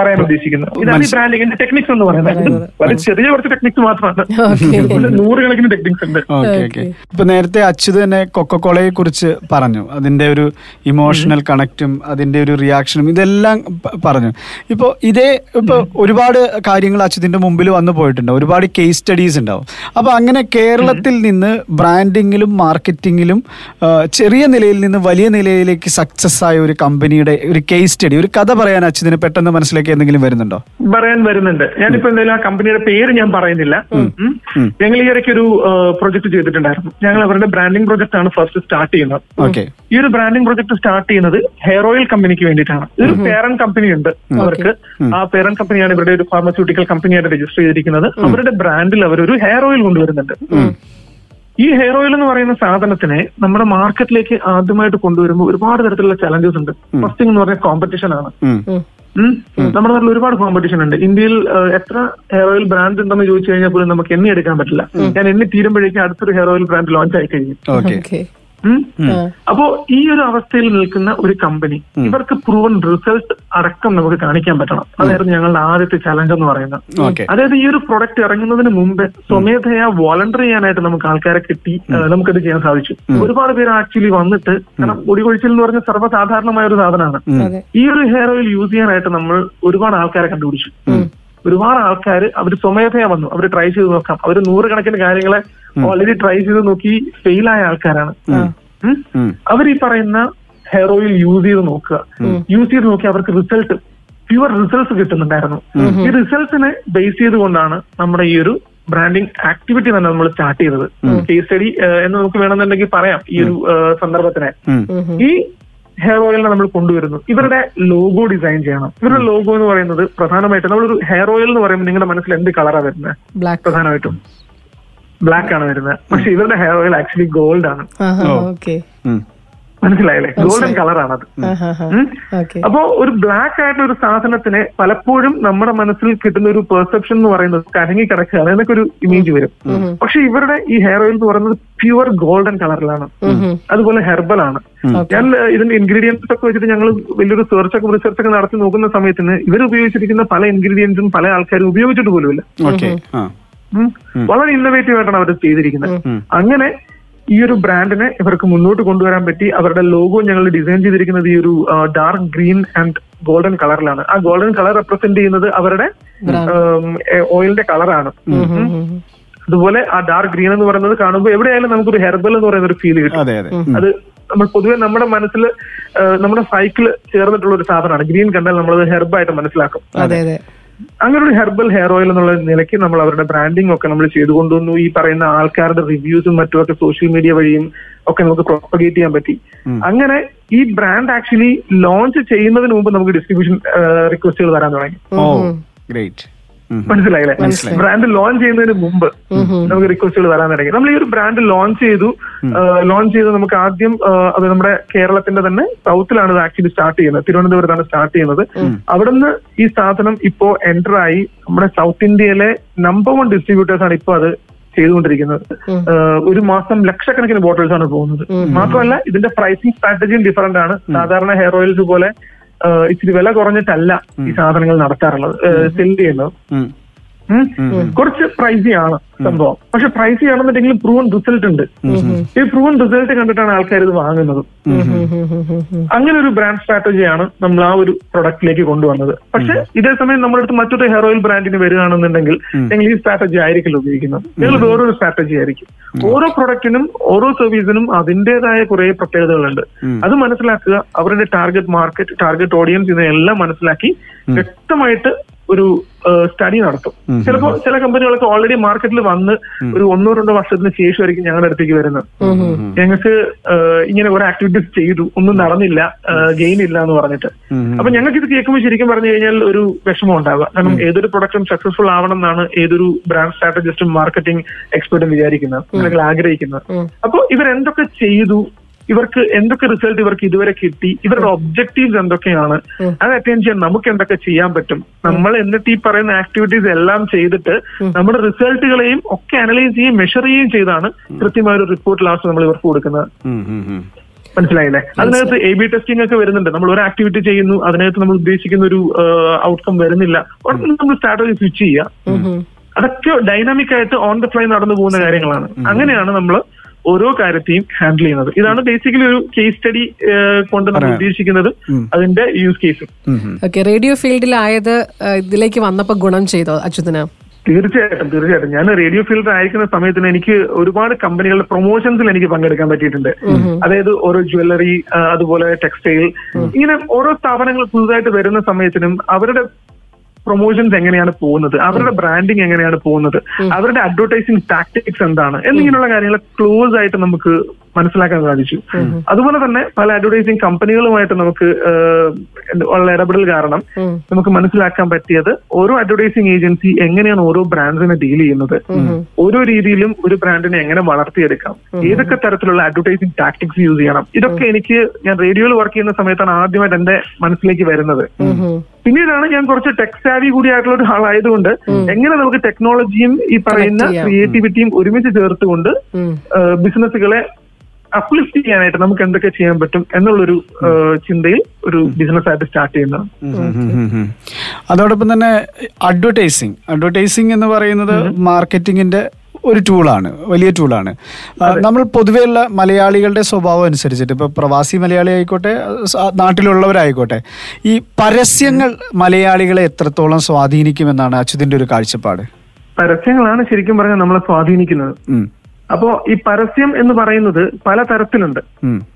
പറയാൻ ഉദ്ദേശിക്കുന്നത് ഇതാണ് ഈ ബ്രാൻഡിങ്ങിന്റെ ടെക്നിക്സ് എന്ന് പറയുന്നത്. വളരെ ചെറിയ കുറച്ച് ടെക്നിക്സ് മാത്രമാണ്. നൂറുകണക്കിന് ടെക്നിക്സ് ഉണ്ട്. Okay okay. ഇപ്പൊ നേരത്തെ അച്യുത് തന്നെ കൊക്കക്കോളയെ കുറിച്ച് പറഞ്ഞു. അതിന്റെ ഒരു ഇമോഷണൽ കണക്റ്റും അതിന്റെ ഒരു റിയാക്ഷനും ഇതെല്ലാം പറഞ്ഞു. ഇപ്പൊ ഇതേ ഇപ്പൊ ഒരുപാട് കാര്യങ്ങൾ അച്യുതിന്റെ മുമ്പിൽ വന്നു പോയിട്ടുണ്ട്. ഒരുപാട് കേസ് സ്റ്റഡീസ് ഉണ്ടാവും. അപ്പൊ അങ്ങനെ കേരളത്തിൽ നിന്ന് ബ്രാൻഡിങ്ങിലും മാർക്കറ്റിങ്ങിലും ചെറിയ നിലയിൽ നിന്ന് വലിയ നിലയിലേക്ക് സക്സസ് ആയ ഒരു കമ്പനിയുടെ ഒരു കേസ് സ്റ്റഡി ഒരു കഥ പറയാൻ അച്യുതിന് പെട്ടെന്ന് മനസ്സിലേക്ക് ലിസ്റ്റിലേക്ക് എന്തെങ്കിലും വരുന്നുണ്ടോ? പറയാൻ വരുന്നുണ്ട്. ഞാനിപ്പോ എന്തായാലും ആ കമ്പനിയുടെ പേര് ഞാൻ പറയുന്നില്ല. ഞങ്ങൾ ഈ ഇടയ്ക്ക് ഒരു പ്രൊജക്ട് ചെയ്തിട്ടുണ്ടായിരുന്നു. ഞങ്ങൾ അവരുടെ ബ്രാൻഡിംഗ് പ്രൊജക്ട് ആണ് ഫസ്റ്റ് സ്റ്റാർട്ട് ചെയ്യുന്നത്. ഓക്കെ ഈ ഒരു ബ്രാൻഡിംഗ് പ്രൊജക്ട് സ്റ്റാർട്ട് ചെയ്യുന്നത് ഹെയർ ഓയിൽ കമ്പനിക്ക് വേണ്ടിയിട്ടാണ്. ഒരു പേരന്റ് കമ്പനി ഉണ്ട് അവർക്ക്. ആ പേരന്റ് കമ്പനിയാണ് ഇവരുടെ ഒരു ഫാർമസ്യൂട്ടിക്കൽ കമ്പനിയായിട്ട് രജിസ്റ്റർ ചെയ്തിരിക്കുന്നത്. അവരുടെ ബ്രാൻഡിൽ അവർ ഒരു ഹെയർ ഓയിൽ കൊണ്ടുവരുന്നുണ്ട്. ഈ ഹെയർ ഓയിൽ എന്ന് പറയുന്ന സാധനത്തിനെ നമ്മുടെ മാർക്കറ്റിലേക്ക് ആദ്യമായിട്ട് കൊണ്ടുവരുമ്പോൾ ഒരുപാട് തരത്തിലുള്ള ചലഞ്ചസ് ഉണ്ട്. ഫസ്റ്റ് തിങ് എന്ന് പറഞ്ഞാൽ കോമ്പറ്റീഷൻ ആണ്. നമ്മുടെ നാട്ടിൽ ഒരുപാട് കോമ്പറ്റീഷൻ ഉണ്ട്. ഇന്ത്യയിൽ എത്ര ഹെയർ ഓയിൽ ബ്രാൻഡ് ഉണ്ടെന്ന് ചോദിച്ചു കഴിഞ്ഞാൽ പോലും നമുക്ക് എണ്ണി എടുക്കാൻ പറ്റില്ല. ഞാൻ എണ്ണി തീരുമ്പോഴേക്കും അടുത്തൊരു ഹെയർ ഓയിൽ ബ്രാൻഡ് ലോഞ്ച് ആയി കഴിഞ്ഞു ഓക്കെ. ഓക്കെ. ഉം. അപ്പോ ഈ ഒരു അവസ്ഥയിൽ നിൽക്കുന്ന ഒരു കമ്പനി ഇവർക്ക് പ്രൂവൻ റിസൾട്ട് അടക്കം നമുക്ക് കാണിക്കാൻ പറ്റണം. അതായിരുന്നു ഞങ്ങളുടെ ആദ്യത്തെ ചലഞ്ച് എന്ന് പറയുന്നത്. അതായത് ഈ ഒരു പ്രൊഡക്റ്റ് ഇറങ്ങുന്നതിന് മുമ്പേ സ്വമേധയാ വോളണ്ടറി ചെയ്യാനായിട്ട് നമുക്ക് ആൾക്കാരെ കിട്ടി നമുക്കത് ചെയ്യാൻ സാധിച്ചു. ഒരുപാട് പേര് ആക്ച്വലി വന്നിട്ട് കാരണം ഒടികൊഴിച്ചിൽ എന്ന് പറഞ്ഞ സർവസാധാരണമായ ഒരു സാധനമാണ്. ഈ ഒരു ഹെയർ ഓയിൽ യൂസ് ചെയ്യാനായിട്ട് നമ്മൾ ഒരുപാട് ആൾക്കാരെ കണ്ടുപിടിച്ചു. ഒരുപാട് ആൾക്കാർ അവർ സ്വമേധയാ വന്നു. അവർ ട്രൈ ചെയ്ത് നോക്കാം. അവർ നൂറുകണക്കിന് കാര്യങ്ങളെ ഓൾറെഡി ട്രൈ ചെയ്ത് നോക്കി ഫെയിലായ ആൾക്കാരാണ്. അവർ ഈ പറയുന്ന ഹെയർ ഓയിൽ യൂസ് ചെയ്ത് നോക്കുക. യൂസ് ചെയ്ത് നോക്കി അവർക്ക് റിസൾട്ട് പ്യുവർ റിസൾട്ട്സ് കിട്ടുന്നുണ്ടായിരുന്നു. ഈ റിസൾട്ട്സിനെ ബേസ് ചെയ്തുകൊണ്ടാണ് നമ്മുടെ ഈ ഒരു ബ്രാൻഡിങ് ആക്ടിവിറ്റി തന്നെ നമ്മൾ സ്റ്റാർട്ട് ചെയ്തത്. കേസ് സ്റ്റഡി എന്ന് നമുക്ക് വേണമെന്നുണ്ടെങ്കിൽ പറയാം ഈ ഒരു സന്ദർഭത്തിനെ. ഈ ഹെയർ ഓയിലിനെ നമ്മൾ കൊണ്ടുവരുന്നു. ഇവരുടെ ലോഗോ ഡിസൈൻ ചെയ്യണം. ഇവരുടെ ലോഗോ എന്ന് പറയുന്നത് പ്രധാനമായിട്ടും നമ്മളൊരു ഹെയർ ഓയിൽ എന്ന് പറയുമ്പോൾ നിങ്ങളുടെ മനസ്സിൽ എന്ത് കളറാണ് വരുന്നത്? ബ്ലാക്ക് പ്രധാനമായിട്ടും. ബ്ലാക്ക് ആണ് വരുന്നത്. പക്ഷെ ഇവരുടെ ഹെയർ ഓയിൽ ആക്ച്വലി ഗോൾഡ് ആണ്. ഓക്കെ മനസ്സിലായില്ലേ? ഗോൾഡൻ കളറാണ് അത് അപ്പോ ഒരു ബ്ലാക്ക് ആയിട്ടുള്ള ഒരു സാധനത്തിന് പലപ്പോഴും നമ്മുടെ മനസ്സിൽ കിട്ടുന്ന ഒരു പെർസെപ്ഷൻ എന്ന് പറയുന്നത് കരങ്ങി കിടക്കുകയാണ് എന്നൊക്കെ ഒരു ഇമേജ് വരും. പക്ഷെ ഇവരുടെ ഈ ഹെയർ ഓയിൽ എന്ന് പറയുന്നത് പ്യുവർ ഗോൾഡൻ കളറിലാണ് അതുപോലെ ഹെർബൽ ആണ്. ഞാൻ ഇതിന്റെ ഇൻഗ്രീഡിയൻസ് ഒക്കെ വെച്ചിട്ട് ഞങ്ങൾ വലിയൊരു സെർച്ച് ഒക്കെ റിസർച്ച് ഒക്കെ നടത്തി നോക്കുന്ന സമയത്തിന് ഇവർ ഉപയോഗിച്ചിരിക്കുന്ന പല ഇൻഗ്രീഡിയൻസും പല ആൾക്കാരും ഉപയോഗിച്ചിട്ട് പോലുമില്ല. ഓക്കെ വളരെ ഇന്നോവേറ്റീവ് ആയിട്ടാണ് അവർ ചെയ്തിരിക്കുന്നത്. അങ്ങനെ ഈ ഒരു ബ്രാൻഡിനെ ഇവർക്ക് മുന്നോട്ട് കൊണ്ടുവരാൻ പറ്റി. അവരുടെ ലോഗോ ഞങ്ങൾ ഡിസൈൻ ചെയ്തിരിക്കുന്നത് ഈ ഒരു ഡാർക്ക് ഗ്രീൻ ആൻഡ് ഗോൾഡൻ കളറിലാണ് ആ ഗോൾഡൻ കളർ റെപ്രസെന്റ് ചെയ്യുന്നത് അവരുടെ ഓയിലിന്റെ കളറാണ് അതുപോലെ ആ ഡാർക്ക് ഗ്രീൻ എന്ന് പറയുന്നത് കാണുമ്പോൾ എവിടെയായാലും നമുക്കൊരു ഹെർബൽ എന്ന് പറയുന്ന ഒരു ഫീൽ കിട്ടും. അതെ അതെ. അത് നമ്മൾ പൊതുവെ നമ്മുടെ മനസ്സിൽ നമ്മുടെ സൈക്കിൾ ചേർന്നിട്ടുള്ള ഒരു സാധനമാണ്. ഗ്രീൻ കണ്ടാൽ നമ്മളത് ഹെർബായിട്ട് മനസ്സിലാക്കും. അതെ അതെ. അങ്ങനെ ഒരു ഹെർബൽ ഹെയർ ഓയിൽ എന്നുള്ള നിലയ്ക്ക് നമ്മൾ അവരുടെ ബ്രാൻഡിംഗ് ഒക്കെ നമ്മൾ ചെയ്തു കൊണ്ടുവന്നു ഈ പറയുന്ന ആൾക്കാരുടെ റിവ്യൂസും മറ്റുമൊക്കെ സോഷ്യൽ മീഡിയ വഴിയും ഒക്കെ നമുക്ക് പ്രൊപ്പഗേറ്റ് ചെയ്യാൻ പറ്റി. അങ്ങനെ ഈ ബ്രാൻഡ് ആക്ച്വലി ലോഞ്ച് ചെയ്യുന്നതിന് മുമ്പ് നമുക്ക് ഡിസ്ട്രിബ്യൂഷൻ റിക്വസ്റ്റുകൾ വരാൻ തുടങ്ങി. ഗ്രേറ്റ് മനസ്സിലായില്ലേ? ബ്രാൻഡ് ലോഞ്ച് ചെയ്യുന്നതിന് മുമ്പ് നമുക്ക് റിക്വസ്റ്റുകൾ വരാൻ തുടങ്ങി നമ്മൾ ഈ ഒരു ബ്രാൻഡ് ലോഞ്ച് ചെയ്തു. ലോഞ്ച് ചെയ്ത് നമുക്ക് ആദ്യം അത് നമ്മുടെ കേരളത്തിന്റെ തന്നെ സൗത്തിലാണ് ഇത് ആക്ച്വലി സ്റ്റാർട്ട് ചെയ്യുന്നത്. തിരുവനന്തപുരത്താണ് സ്റ്റാർട്ട് ചെയ്യുന്നത്. അവിടുന്ന് ഈ സാധനം ഇപ്പോ എന്റർ ആയി. നമ്മുടെ സൗത്ത് ഇന്ത്യയിലെ നമ്പർ വൺ ഡിസ്ട്രിബ്യൂട്ടേഴ്സ് ആണ് ഇപ്പോ അത് ചെയ്തുകൊണ്ടിരിക്കുന്നത്. ഒരു മാസം ലക്ഷക്കണക്കിന് ബോട്ടിൽസ് ആണ് പോകുന്നത്. മാത്രമല്ല ഇതിന്റെ പ്രൈസിംഗ് സ്ട്രാറ്റജിയും ഡിഫറെന്റ് ആണ്. സാധാരണ ഹെയർ ഓയിൽസ് പോലെ ഇച്ചിരി വില കുറഞ്ഞിട്ടല്ല ഈ സാധനങ്ങൾ നടത്താറുള്ളത്. സെൽ ചെയ്യുന്നത്. കുറച്ച് പ്രൈസി ആണ് സംഭവം. പക്ഷെ പ്രൈസി ആണെന്നുണ്ടെങ്കിലും പ്രൂവൺ റിസൾട്ട് ഉണ്ട്. ഈ പ്രൂവൺ റിസൾട്ട് കണ്ടിട്ടാണ് ആൾക്കാർ ഇത് വാങ്ങുന്നത്. അങ്ങനെ ഒരു ബ്രാൻഡ് സ്ട്രാറ്റജിയാണ് നമ്മൾ ആ ഒരു പ്രൊഡക്റ്റിലേക്ക് കൊണ്ടുവന്നത്. പക്ഷെ ഇതേ സമയം നമ്മുടെ അടുത്ത് മറ്റൊരു ഹെയർ ഓയിൽ ബ്രാൻഡിന് വരികയാണെന്നുണ്ടെങ്കിൽ ഞങ്ങൾ ഈ സ്ട്രാറ്റജി ആയിരിക്കില്ല ഉപയോഗിക്കുന്നത്. ഞങ്ങൾ വേറൊരു സ്ട്രാറ്റജി ആയിരിക്കും. ഓരോ പ്രൊഡക്റ്റിനും ഓരോ സർവീസിനും അതിന്റേതായ കുറെ പ്രത്യേകതകളുണ്ട്. അത് മനസ്സിലാക്കുക അവരുടെ ടാർഗറ്റ് മാർക്കറ്റ് ടാർഗറ്റ് ഓഡിയൻസ് ഇതെല്ലാം മനസ്സിലാക്കി വ്യക്തമായിട്ട് ഒരു സ്റ്റഡി നടത്തും. ചിലപ്പോൾ ചില കമ്പനികളൊക്കെ ഓൾറെഡി മാർക്കറ്റിൽ വന്ന് ഒരു ഒന്നോ രണ്ടോ വർഷത്തിന് ശേഷമായിരിക്കും ഞങ്ങളുടെ അടുത്തേക്ക് വരുന്നത്. ഞങ്ങൾക്ക് ഇങ്ങനെ കുറെ ആക്ടിവിറ്റീസ് ചെയ്തു. ഒന്നും നടന്നില്ല ഗെയിൻ ഇല്ല എന്ന് പറഞ്ഞിട്ട്. അപ്പൊ ഞങ്ങൾക്ക് ഇത് കേൾക്കുമ്പോൾ ശരിക്കും പറഞ്ഞു കഴിഞ്ഞാൽ ഒരു വിഷമം ഉണ്ടാവുക. കാരണം ഏതൊരു പ്രൊഡക്റ്റും സക്സസ്ഫുൾ ആവണം എന്നാണ് ഏതൊരു ബ്രാൻഡ് സ്ട്രാറ്റജിസ്റ്റും മാർക്കറ്റിംഗ് എക്സ്പെർട്ടും വിചാരിക്കുന്നത്. അല്ലെങ്കിൽ ആഗ്രഹിക്കുന്നത്. അപ്പോൾ ഇവരെന്തൊക്കെ ചെയ്തു? ഇവർക്ക് എന്തൊക്കെ റിസൾട്ട് ഇവർക്ക് ഇതുവരെ കിട്ടി? ഇവരുടെ ഒബ്ജക്റ്റീവ്സ് എന്തൊക്കെയാണ്? അത് അറ്റൻഡ് ചെയ്യാൻ നമുക്ക് എന്തൊക്കെ ചെയ്യാൻ പറ്റും? നമ്മൾ എന്നിട്ട് ഈ പറയുന്ന ആക്ടിവിറ്റീസ് എല്ലാം ചെയ്തിട്ട് നമ്മുടെ റിസൾട്ടുകളെയും ഒക്കെ അനലൈസ് ചെയ്യുകയും മെഷർ ചെയ്യുകയും ചെയ്താണ് കൃത്യമായ ഒരു റിപ്പോർട്ട് ലാസ്റ്റ് നമ്മൾ ഇവർക്ക് കൊടുക്കുന്നത്. മനസ്സിലായില്ലേ? അതിനകത്ത് എ ബി ടെസ്റ്റിംഗ് ഒക്കെ വരുന്നുണ്ട്. നമ്മൾ ഒരു ആക്ടിവിറ്റി ചെയ്യുന്നു അതിനകത്ത് നമ്മൾ ഉദ്ദേശിക്കുന്ന ഒരു ഔട്ട്കം വരുന്നില്ല. ഉടനെ നമ്മൾ സ്ട്രാറ്റജി സ്വിച്ച് ചെയ്യുക. അതൊക്കെ ഡൈനാമിക് ആയിട്ട് ഓൺ ദ ഫ്ലൈ നടന്നു പോകുന്ന കാര്യങ്ങളാണ്. അങ്ങനെയാണ് നമ്മൾ ഓരോ കാര്യത്തെയും ഹാൻഡിൽ ചെയ്യുന്നത്. ഇതാണ് ബേസിക്കലി ഒരു കേസ് സ്റ്റഡി കൊണ്ട് നമ്മൾ ഉദ്ദേശിക്കുന്നത് അതിന്റെ യൂസ് കേസും ഓക്കെ റേഡിയോ ഫീൽഡിൽ ആയത് ഇതിലേക്ക് വന്നപ്പോ ഗുണം ചെയ്തോ അച്യുതന്? തീർച്ചയായിട്ടും തീർച്ചയായിട്ടും. ഞാൻ റേഡിയോ ഫീൽഡ് ആയിരിക്കുന്ന സമയത്തിന് എനിക്ക് ഒരുപാട് കമ്പനികളുടെ പ്രൊമോഷൻസിൽ എനിക്ക് പങ്കെടുക്കാൻ പറ്റിയിട്ടുണ്ട്. അതായത് ഓരോ ജ്വല്ലറി അതുപോലെ ടെക്സ്റ്റൈൽ ഇങ്ങനെ ഓരോ സ്ഥാപനങ്ങൾ പുതുതായിട്ട് വരുന്ന സമയത്തിനും അവരുടെ പ്രൊമോഷൻസ് എങ്ങനെയാണ് പോകുന്നത്? അവരുടെ ബ്രാൻഡിങ് എങ്ങനെയാണ് പോകുന്നത്? അവരുടെ അഡ്വർടൈസിങ് ടാക്ടിക്സ് എന്താണ്? എന്നിങ്ങനെയുള്ള കാര്യങ്ങൾ ക്ലോസ് ആയിട്ട് നമുക്ക് മനസ്സിലാക്കാൻ സാധിച്ചു. അതുപോലെ തന്നെ പല അഡ്വർടൈസിങ് കമ്പനികളുമായിട്ട് നമുക്ക് ഉള്ള ഇടപെടൽ കാരണം നമുക്ക് മനസ്സിലാക്കാൻ പറ്റിയത് ഓരോ അഡ്വർടൈസിങ് ഏജൻസി എങ്ങനെയാണ് ഓരോ ബ്രാൻഡിനെ ഡീൽ ചെയ്യുന്നത്. ഓരോ രീതിയിലും ഒരു ബ്രാൻഡിനെ എങ്ങനെ വളർത്തിയെടുക്കാം. ഏതൊക്കെ തരത്തിലുള്ള അഡ്വർടൈസിങ് ടാക്ടിക്സ് യൂസ് ചെയ്യണം. ഇതൊക്കെ എനിക്ക് ഞാൻ റേഡിയോയിൽ വർക്ക് ചെയ്യുന്ന സമയത്താണ് ആദ്യമായിട്ട് എന്റെ മനസ്സിലേക്ക് വരുന്നത്. പിന്നീടാണ് ഞാൻ കുറച്ച് ടെക് സാവി കൂടി ആയിട്ടുള്ള ഒരു ആളായതുകൊണ്ട് എങ്ങനെ നമുക്ക് ടെക്നോളജിയും ഈ പറയുന്ന. ക്രിയേറ്റിവിറ്റിയും ഒരുമിച്ച് ചേർത്തുകൊണ്ട് ബിസിനസ്സുകളെ അപ്ലിഫ്റ്റ് ചെയ്യാനായിട്ട് നമുക്ക് എന്തൊക്കെ ചെയ്യാൻ പറ്റും എന്നുള്ളൊരു ചിന്തയിൽ ഒരു ബിസിനസ് ആയിട്ട് സ്റ്റാർട്ട് ചെയ്യുന്നതാണ് അതോടൊപ്പം തന്നെ അഡ്വർടൈസിങ്. അഡ്വർടൈസിങ് എന്ന് പറയുന്നത് മാർക്കറ്റിംഗിന്റെ ഒരു ടൂളാണ് വലിയ ടൂളാണ് നമ്മൾ പൊതുവെയുള്ള മലയാളികളുടെ സ്വഭാവം അനുസരിച്ചിട്ട് ഇപ്പൊ പ്രവാസി മലയാളി ആയിക്കോട്ടെ നാട്ടിലുള്ളവരായിക്കോട്ടെ ഈ പരസ്യങ്ങൾ മലയാളികളെ എത്രത്തോളം സ്വാധീനിക്കുമെന്നാണ് അച്യുതിന്റെ ഒരു കാഴ്ചപ്പാട്? പരസ്യങ്ങളാണ് ശരിക്കും പറഞ്ഞാൽ നമ്മളെ സ്വാധീനിക്കുന്നത്. അപ്പോ ഈ പരസ്യം എന്ന് പറയുന്നത് പല തരത്തിലുണ്ട്.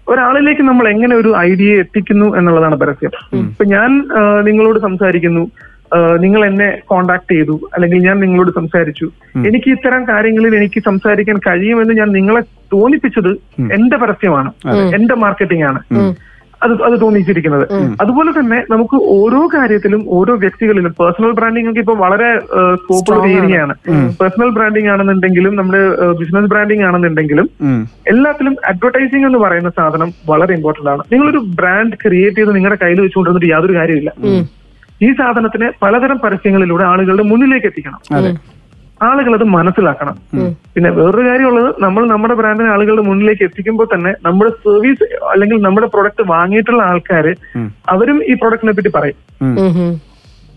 ഒരാളിലേക്ക് നമ്മൾ എങ്ങനെ ഒരു ഐഡിയ എത്തിക്കുന്നു എന്നുള്ളതാണ് പരസ്യം. ഇപ്പൊ ഞാൻ നിങ്ങളോട് സംസാരിക്കുന്നു. നിങ്ങൾ എന്നെ കോണ്ടാക്ട് ചെയ്തു. അല്ലെങ്കിൽ ഞാൻ നിങ്ങളോട് സംസാരിച്ചു. എനിക്ക് ഇത്തരം കാര്യങ്ങളിൽ എനിക്ക് സംസാരിക്കാൻ കഴിയുമെന്ന് ഞാൻ നിങ്ങളെ തോന്നിപ്പിച്ചത് എന്റെ പരസ്യമാണ്. എന്റെ മാർക്കറ്റിംഗ് ആണ്. അത് അത് തോന്നിച്ചിരിക്കുന്നത്. അതുപോലെ തന്നെ നമുക്ക് ഓരോ കാര്യത്തിലും ഓരോ വ്യക്തികളിലും പേഴ്സണൽ ബ്രാൻഡിംഗ് ഒക്കെ ഇപ്പൊ വളരെ സ്കോപ്പ് ഉള്ള ഏരിയയാണ് പേഴ്സണൽ ബ്രാൻഡിംഗ് ആണെന്നുണ്ടെങ്കിലും നമ്മുടെ ബിസിനസ് ബ്രാൻഡിംഗ് ആണെന്നുണ്ടെങ്കിലും എല്ലാത്തിലും അഡ്വർടൈസിംഗ് എന്ന് പറയുന്ന സാധനം വളരെ ഇമ്പോർട്ടന്റ് ആണ്. നിങ്ങളൊരു ബ്രാൻഡ് ക്രിയേറ്റ് ചെയ്ത് നിങ്ങളുടെ കയ്യിൽ വെച്ചുകൊണ്ടിരുന്നിട്ട് യാതൊരു കാര്യമില്ല ഈ സാധനത്തിനെ പലതരം പരസ്യങ്ങളിലൂടെ ആളുകളുടെ മുന്നിലേക്ക് എത്തിക്കണം. ആളുകൾ അത് മനസ്സിലാക്കണം. പിന്നെ വേറൊരു കാര്യമുള്ളത് നമ്മൾ നമ്മുടെ ബ്രാൻഡിനെ ആളുകളുടെ മുന്നിലേക്ക് എത്തിക്കുമ്പോൾ തന്നെ നമ്മുടെ സർവീസ് അല്ലെങ്കിൽ നമ്മുടെ പ്രൊഡക്റ്റ് വാങ്ങിയിട്ടുള്ള ആൾക്കാർ അവരും ഈ പ്രൊഡക്റ്റിനെ പറ്റി പറയും.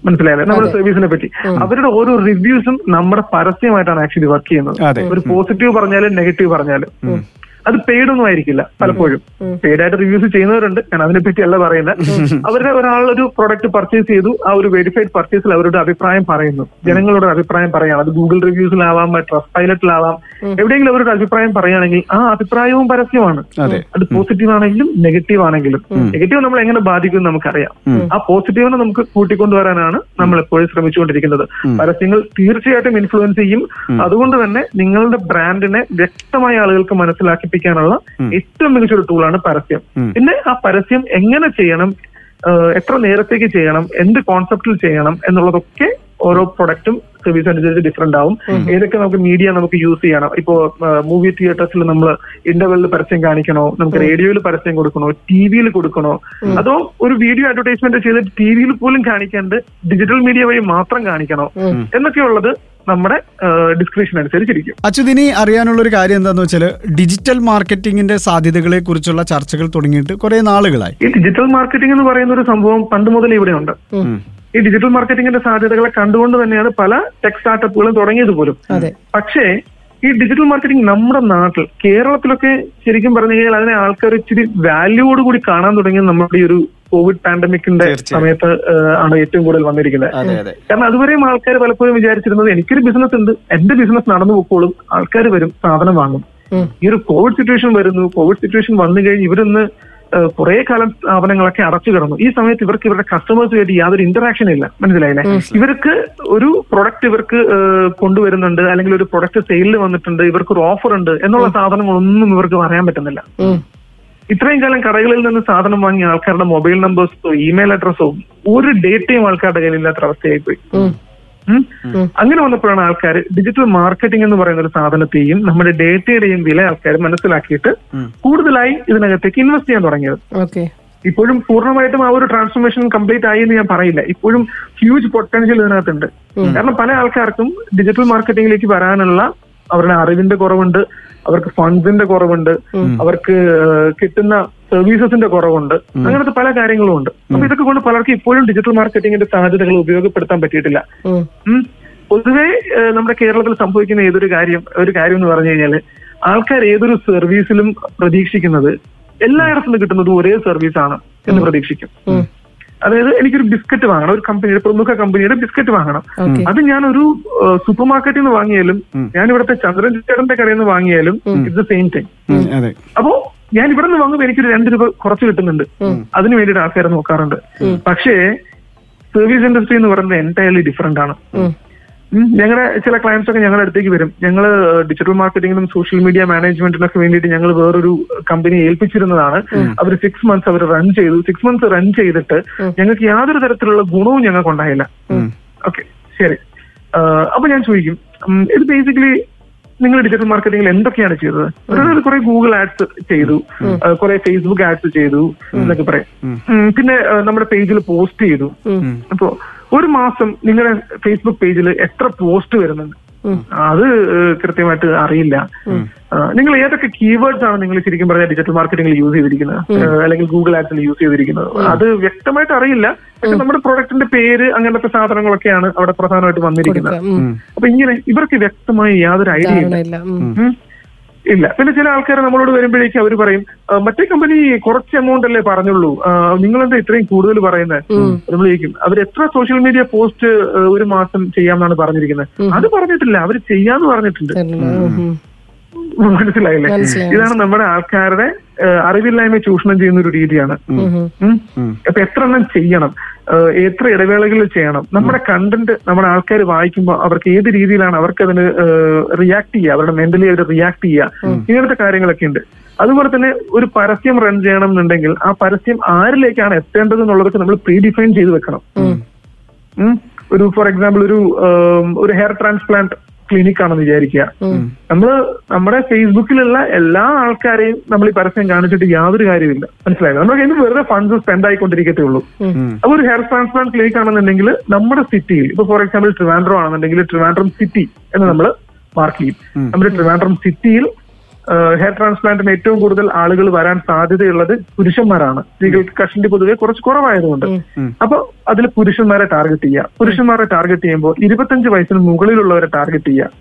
മനസ്സിലായല്ലേ? നമ്മുടെ സർവീസിനെ പറ്റി. അവരുടെ ഓരോ റിവ്യൂസും നമ്മുടെ പരസ്യമായിട്ടാണ് ആക്ച്വലി വർക്ക് ചെയ്യുന്നത്. ഒരു പോസിറ്റീവ് പറഞ്ഞാലും നെഗറ്റീവ് പറഞ്ഞാലും. അത് പെയ്ഡ് ഒന്നും ആയിരിക്കില്ല പലപ്പോഴും. പെയ്ഡ് ആയിട്ട് റിവ്യൂസ് ചെയ്യുന്നവരുണ്ട് ഞാൻ അതിനെപ്പറ്റി അല്ല പറയുന്നത്. അവരുടെ ഒരാളൊരു പ്രൊഡക്റ്റ് പർച്ചേസ് ചെയ്തു ആ ഒരു വെരിഫൈഡ് പർച്ചേസിൽ അവരുടെ അഭിപ്രായം പറയുന്നു. ജനങ്ങളുടെ അഭിപ്രായം പറയാം അത് ഗൂഗിൾ റിവ്യൂസിലാവാം ട്രസ്റ്റ് പൈലറ്റിലാവാം എവിടെയെങ്കിലും അവരുടെ അഭിപ്രായം പറയുകയാണെങ്കിൽ ആ അഭിപ്രായവും പരസ്യമാണ്. അതെ. പോസിറ്റീവ് ആണെങ്കിലും നെഗറ്റീവ് ആണെങ്കിലും. നെഗറ്റീവ് നമ്മൾ എങ്ങനെ ബാധിക്കും നമുക്കറിയാം. ആ പോസിറ്റീവിനെ നമുക്ക് കൂട്ടിക്കൊണ്ടുവരാനാണ് നമ്മൾ എപ്പോഴും ശ്രമിച്ചുകൊണ്ടിരിക്കുന്നത്. പരസ്യങ്ങൾ തീർച്ചയായിട്ടും ഇൻഫ്ലുവൻസ് ചെയ്യും. അതുകൊണ്ട് തന്നെ നിങ്ങളുടെ ബ്രാൻഡിനെ വ്യക്തമായ ആളുകൾക്ക് മനസ്സിലാക്കിപ്പിക്കാനുള്ള ഏറ്റവും മികച്ച ഒരു ടൂളാണ് പരസ്യം. പിന്നെ ആ പരസ്യം എങ്ങനെ ചെയ്യണം എത്ര നേരത്തേക്ക് ചെയ്യണം എന്ത് കോൺസെപ്റ്റിൽ ചെയ്യണം എന്നുള്ളതൊക്കെ ഓരോ പ്രൊഡക്റ്റും സർവീസ് അനുസരിച്ച് ഡിഫറെന്റ് ആവും. ഏതൊക്കെ നമുക്ക് മീഡിയ നമുക്ക് യൂസ് ചെയ്യണം. ഇപ്പോ മൂവി തിയേറ്റേഴ്സിൽ നമ്മൾ ഇന്റർവെല്ലിൽ പരസ്യം കാണിക്കണോ നമുക്ക് റേഡിയോയിൽ പരസ്യം കൊടുക്കണോ ടി വിയിൽ കൊടുക്കണോ അതോ ഒരു വീഡിയോ അഡ്വർടൈസ്മെന്റ് ചെയ്തിട്ട് ടി വിയിൽ പോലും കാണിക്കാണ്ട് ഡിജിറ്റൽ മീഡിയ വഴി മാത്രം കാണിക്കണോ എന്നൊക്കെയുള്ളത് നമ്മുടെ ഡിസ്ക്രിപ്ഷൻ അനുസരിച്ചിരിക്കും. അച്യുതിനി അറിയാനുള്ള ഒരു കാര്യം എന്താന്ന് വെച്ചാൽ ഡിജിറ്റൽ മാർക്കറ്റിംഗിന്റെ സാധ്യതകളെ കുറിച്ചുള്ള ചർച്ചകൾ തുടങ്ങിയിട്ട് കുറെ നാളുകളായി. ഈ ഡിജിറ്റൽ മാർക്കറ്റിംഗ് എന്ന് പറയുന്ന ഒരു സംഭവം പണ്ട് മുതൽ ഇവിടെ ഉണ്ട് ഈ ഡിജിറ്റൽ മാർക്കറ്റിംഗിന്റെ സാധ്യതകളെ കണ്ടുകൊണ്ട് തന്നെയാണ് പല ടെക് സ്റ്റാർട്ടപ്പുകളും തുടങ്ങിയത് പോലും. അതെ. പക്ഷേ ഈ ഡിജിറ്റൽ മാർക്കറ്റിംഗ് നമ്മുടെ നാട്ടിൽ കേരളത്തിലൊക്കെ ശരിക്കും പറഞ്ഞു കഴിഞ്ഞാൽ അതിനെ ആൾക്കാർ ഇച്ചിരി വാല്യൂയോട് കൂടി കാണാൻ തുടങ്ങിയത് നമ്മുടെ ഈ ഒരു കോവിഡ് പാൻഡമിക്കിന്റെ. സമയത്ത് ആണ് ഏറ്റവും കൂടുതൽ വന്നിരിക്കുന്നത്. കാരണം അതുവരെയും ആൾക്കാർ പലപ്പോഴും വിചാരിച്ചിരുന്നത് എനിക്കൊരു ബിസിനസ് ഉണ്ട് എന്റെ ബിസിനസ് നടന്നു പോക്കോളും ആൾക്കാർ വരും സാധനം വാങ്ങും. ഈ ഒരു കോവിഡ് സിറ്റുവേഷൻ വരുന്നു കോവിഡ് സിറ്റുവേഷൻ വന്നു കഴിഞ്ഞ് ഇവരൊന്ന് കുറെ കാലം സ്ഥാപനങ്ങളൊക്കെ അടച്ചു കിടന്നു. ഈ സമയത്ത് ഇവർക്ക് ഇവരുടെ കസ്റ്റമേഴ്സ് വേണ്ടി യാതൊരു ഇന്ററാക്ഷൻ ഇല്ല. മനസ്സിലായില്ലേ? ഇവർക്ക് ഒരു പ്രൊഡക്റ്റ് ഇവർക്ക് കൊണ്ടുവരുന്നുണ്ട് അല്ലെങ്കിൽ ഒരു പ്രൊഡക്റ്റ് സെയിലിൽ വന്നിട്ടുണ്ട് ഇവർക്ക് ഒരു ഓഫർ ഉണ്ട് എന്നുള്ള സാധനങ്ങളൊന്നും ഇവർക്ക് പറയാൻ പറ്റുന്നില്ല. ഇത്രയും കാലം കടകളിൽ നിന്ന് സാധനം വാങ്ങിയ ആൾക്കാരുടെ മൊബൈൽ നമ്പേഴ്സോ ഇമെയിൽ അഡ്രസ്സോ ഒരു ഡേറ്റയും ആൾക്കാരുടെ കയ്യിലില്ലാത്ത അവസ്ഥയായി പോയി. അങ്ങനെ വന്നപ്പോഴാണ് ആൾക്കാർ ഡിജിറ്റൽ മാർക്കറ്റിംഗ് എന്ന് പറയുന്ന ഒരു സാധനത്തെയും നമ്മുടെ ഡേറ്റയുടെയും വില ആൾക്കാർ മനസ്സിലാക്കിയിട്ട് കൂടുതലായി ഇതിനകത്തേക്ക് ഇൻവെസ്റ്റ് ചെയ്യാൻ തുടങ്ങിയത്. ഓക്കെ. ഇപ്പോഴും പൂർണമായിട്ടും ആ ഒരു ട്രാൻസ്ഫോർമേഷൻ കംപ്ലീറ്റ് ആയി എന്ന് ഞാൻ പറയില്ല. ഇപ്പോഴും ഹ്യൂജ് പൊട്ടൻഷ്യൽ ഇതിനകത്തുണ്ട്. കാരണം പല ആൾക്കാർക്കും ഡിജിറ്റൽ മാർക്കറ്റിംഗിലേക്ക് വരാനുള്ള അവരുടെ അറിവിന്റെ കുറവുണ്ട് അവർക്ക് ഫണ്ട്സിന്റെ കുറവുണ്ട് അവർക്ക് കിട്ടുന്ന സർവീസസിന്റെ കുറവുണ്ട്. അങ്ങനത്തെ പല കാര്യങ്ങളും ഉണ്ട്. അപ്പൊ ഇതൊക്കെ കൊണ്ട് പലർക്കും ഇപ്പോഴും ഡിജിറ്റൽ മാർക്കറ്റിംഗിന്റെ സാധ്യതകൾ ഉപയോഗപ്പെടുത്താൻ പറ്റിയിട്ടില്ല. പൊതുവെ നമ്മുടെ കേരളത്തിൽ സംഭവിക്കുന്ന ഏതൊരു കാര്യം ഒരു കാര്യം എന്ന് പറഞ്ഞു കഴിഞ്ഞാൽ ആൾക്കാർ ഏതൊരു സർവീസിലും പ്രതീക്ഷിക്കുന്നത് എല്ലായിടത്തും കിട്ടുന്നത് ഒരേ സർവീസ് ആണ് എന്ന് പ്രതീക്ഷിക്കും. അതായത് എനിക്കൊരു ബിസ്ക്കറ്റ് വാങ്ങണം ഒരു കമ്പനിയുടെ പ്രമുഖ കമ്പനിയുടെ ബിസ്ക്കറ്റ് വാങ്ങണം. അത് ഞാനൊരു ഒരു സൂപ്പർ മാർക്കറ്റിൽ നിന്ന് വാങ്ങിയാലും ഞാൻ ഇവിടുത്തെ ചന്ദ്രൻ ചേട്ടന്റെ കടയിൽ നിന്ന് വാങ്ങിയാലും ഇറ്റ്സ് ദ സെയിം തിങ് അതെ. അപ്പോ ഞാൻ ഇവിടെ നിന്ന് വാങ്ങുമ്പോൾ എനിക്കൊരു രണ്ട് രൂപ കുറച്ച് കിട്ടുന്നുണ്ട്. അതിന് വേണ്ടിയിട്ട് ആൾക്കാരെ നോക്കാറുണ്ട്. പക്ഷേ സർവീസ് ഇൻഡസ്ട്രി എന്ന് പറയുന്നത് എന്റയർലി ഡിഫറെന്റ് ആണ്. ഞങ്ങളുടെ ചില ക്ലയൻസ് ഒക്കെ ഞങ്ങളുടെ അടുത്തേക്ക് വരും. ഞങ്ങൾ ഡിജിറ്റൽ മാർക്കറ്റിംഗിനും സോഷ്യൽ മീഡിയ മാനേജ്മെന്റിനൊക്കെ വേണ്ടിയിട്ട് ഞങ്ങൾ വേറൊരു കമ്പനി ഏൽപ്പിച്ചിരുന്നതാണ്. അവർ സിക്സ് മന്ത്സ് അവർ റൺ ചെയ്തു. സിക്സ് മന്ത്സ് റൺ ചെയ്തിട്ട് ഞങ്ങൾക്ക് യാതൊരു തരത്തിലുള്ള ഗുണവും ഞങ്ങൾക്ക് ഉണ്ടായില്ല ഓക്കെ ശരി. അപ്പൊ ഞാൻ ചോദിക്കും. ഇത് ബേസിക്കലി നിങ്ങൾ ഡിജിറ്റൽ മാർക്കറ്റിംഗിൽ എന്തൊക്കെയാണ് ചെയ്തത്? അതായത് കുറെ ഗൂഗിൾ ആഡ്സ് ചെയ്തു. കുറെ ഫേസ്ബുക്ക് ആഡ്സ് ചെയ്തു എന്നൊക്കെ പറയാം. പിന്നെ നമ്മുടെ പേജിൽ പോസ്റ്റ് ചെയ്തു. അപ്പോ ഒരു മാസം നിങ്ങളുടെ ഫേസ്ബുക്ക് പേജിൽ എത്ര പോസ്റ്റ് വരുന്നുണ്ട്? അത് കൃത്യമായിട്ട് അറിയില്ല. നിങ്ങൾ ഏതൊക്കെ കീവേഡ്സ് ആണ് നിങ്ങൾ ശരിക്കും പറഞ്ഞാൽ ഡിജിറ്റൽ മാർക്കറ്റിംഗിൽ യൂസ് ചെയ്തിരിക്കുന്നത്? അല്ലെങ്കിൽ ഗൂഗിൾ ആപ്സിൽ യൂസ് ചെയ്തിരിക്കുന്നത്? അത് വ്യക്തമായിട്ട് അറിയില്ല. പക്ഷെ നമ്മുടെ പ്രൊഡക്റ്റിന്റെ പേര് അങ്ങനത്തെ സാധനങ്ങളൊക്കെയാണ് അവിടെ പ്രധാനമായിട്ട് വന്നിരിക്കുന്നത്. അപ്പൊ ഇങ്ങനെ ഇവർക്ക് വ്യക്തമായി യാതൊരു ഐഡിയ ഇല്ല. ഇല്ല. പിന്നെ ചില ആൾക്കാർ നമ്മളോട് വരുമ്പോഴേക്കും അവർ പറയും മറ്റേ കമ്പനി കുറച്ച് എമൗണ്ട് അല്ലേ പറഞ്ഞുള്ളൂ. നിങ്ങൾ എന്താ ഇത്രയും കൂടുതൽ പറയുന്നത് നമ്മൾ ചോദിക്കും അവർ എത്ര സോഷ്യൽ മീഡിയ പോസ്റ്റ് ഒരു മാസം ചെയ്യാമെന്നാണ് പറഞ്ഞിരിക്കുന്നത്? അത് പറഞ്ഞിട്ടില്ല. അവർ ചെയ്യാന്ന് പറഞ്ഞിട്ടുണ്ട്. മനസ്സിലായില്ലേ? ഇതാണ് നമ്മുടെ ആൾക്കാരുടെ അറിവില്ലായ്മ ചൂഷണം ചെയ്യുന്ന ഒരു രീതിയാണ്. അപ്പൊ എത്ര എണ്ണം ചെയ്യണം? എത്ര ഇടവേളകളിൽ ചെയ്യണം? നമ്മുടെ കണ്ടന്റ് നമ്മുടെ ആൾക്കാർ വായിക്കുമ്പോൾ അവർക്ക് ഏത് രീതിയിലാണ് അവർക്ക് അതിന് റിയാക്ട് ചെയ്യുക? അവരുടെ മെന്റലി അവർ റിയാക്ട് ചെയ്യുക? ഇങ്ങനത്തെ കാര്യങ്ങളൊക്കെ ഉണ്ട്. അതുപോലെ തന്നെ ഒരു പരസ്യം റൺ ചെയ്യണം എന്നുണ്ടെങ്കിൽ ആ പരസ്യം ആരിലേക്കാണ് എത്തേണ്ടത് എന്നുള്ളതൊക്കെ നമ്മൾ പ്രീ ഡിഫൈൻ ചെയ്ത് വെക്കണം. ഒരു ഫോർ എക്സാമ്പിൾ ഒരു ഒരു ഹെയർ ട്രാൻസ്പ്ലാന്റ് ക്ലിനിക് ആണെന്ന് വിചാരിക്കുക നമ്മൾ നമ്മുടെ ഫേസ്ബുക്കിലുള്ള എല്ലാ ആൾക്കാരെയും നമ്മൾ ഈ പരസ്യം കാണിച്ചിട്ട് യാതൊരു കാര്യമില്ല മനസ്സിലായില്ല നമ്മുടെ കയ്യിൽ വെറുതെ ഫണ്ട്സ് സ്പെൻഡ് ആയിക്കൊണ്ടിരിക്കത്തേ ഉള്ളൂ. അപ്പൊ ഒരു ഹെയർ ട്രാൻസ്പ്ലാന്റ് ക്ലിനിക് ആണെന്നുണ്ടെങ്കിൽ നമ്മുടെ സിറ്റിയിൽ ഇപ്പൊ ഫോർ എക്സാമ്പിൾ ട്രിവാൻഡ്രം ആണെന്നുണ്ടെങ്കിൽ ട്രിവാൻഡ്രം സിറ്റി എന്ന് നമ്മൾ മാർക്ക് ചെയ്യും. നമ്മുടെ ട്രിവാൻഡ്രം സിറ്റിയിൽ ഹെയർ ട്രാൻസ്പ്ലാന്റിന് ഏറ്റവും കൂടുതൽ ആളുകൾ വരാൻ സാധ്യതയുള്ളത് പുരുഷന്മാരാണ്. സ്ത്രീകൾക്ക് കഷണ്ടി പൊതുവെ കുറച്ച് കുറവായതുകൊണ്ട്. അപ്പൊ അതിൽ പുരുഷന്മാരെ ടാർഗറ്റ് ചെയ്യാം പുരുഷന്മാരെ ടാർഗറ്റ് ചെയ്യുമ്പോൾ ഇരുപത്തഞ്ച് വയസ്സിന് മുകളിലുള്ളവരെ ടാർഗറ്റ് ചെയ്യാം.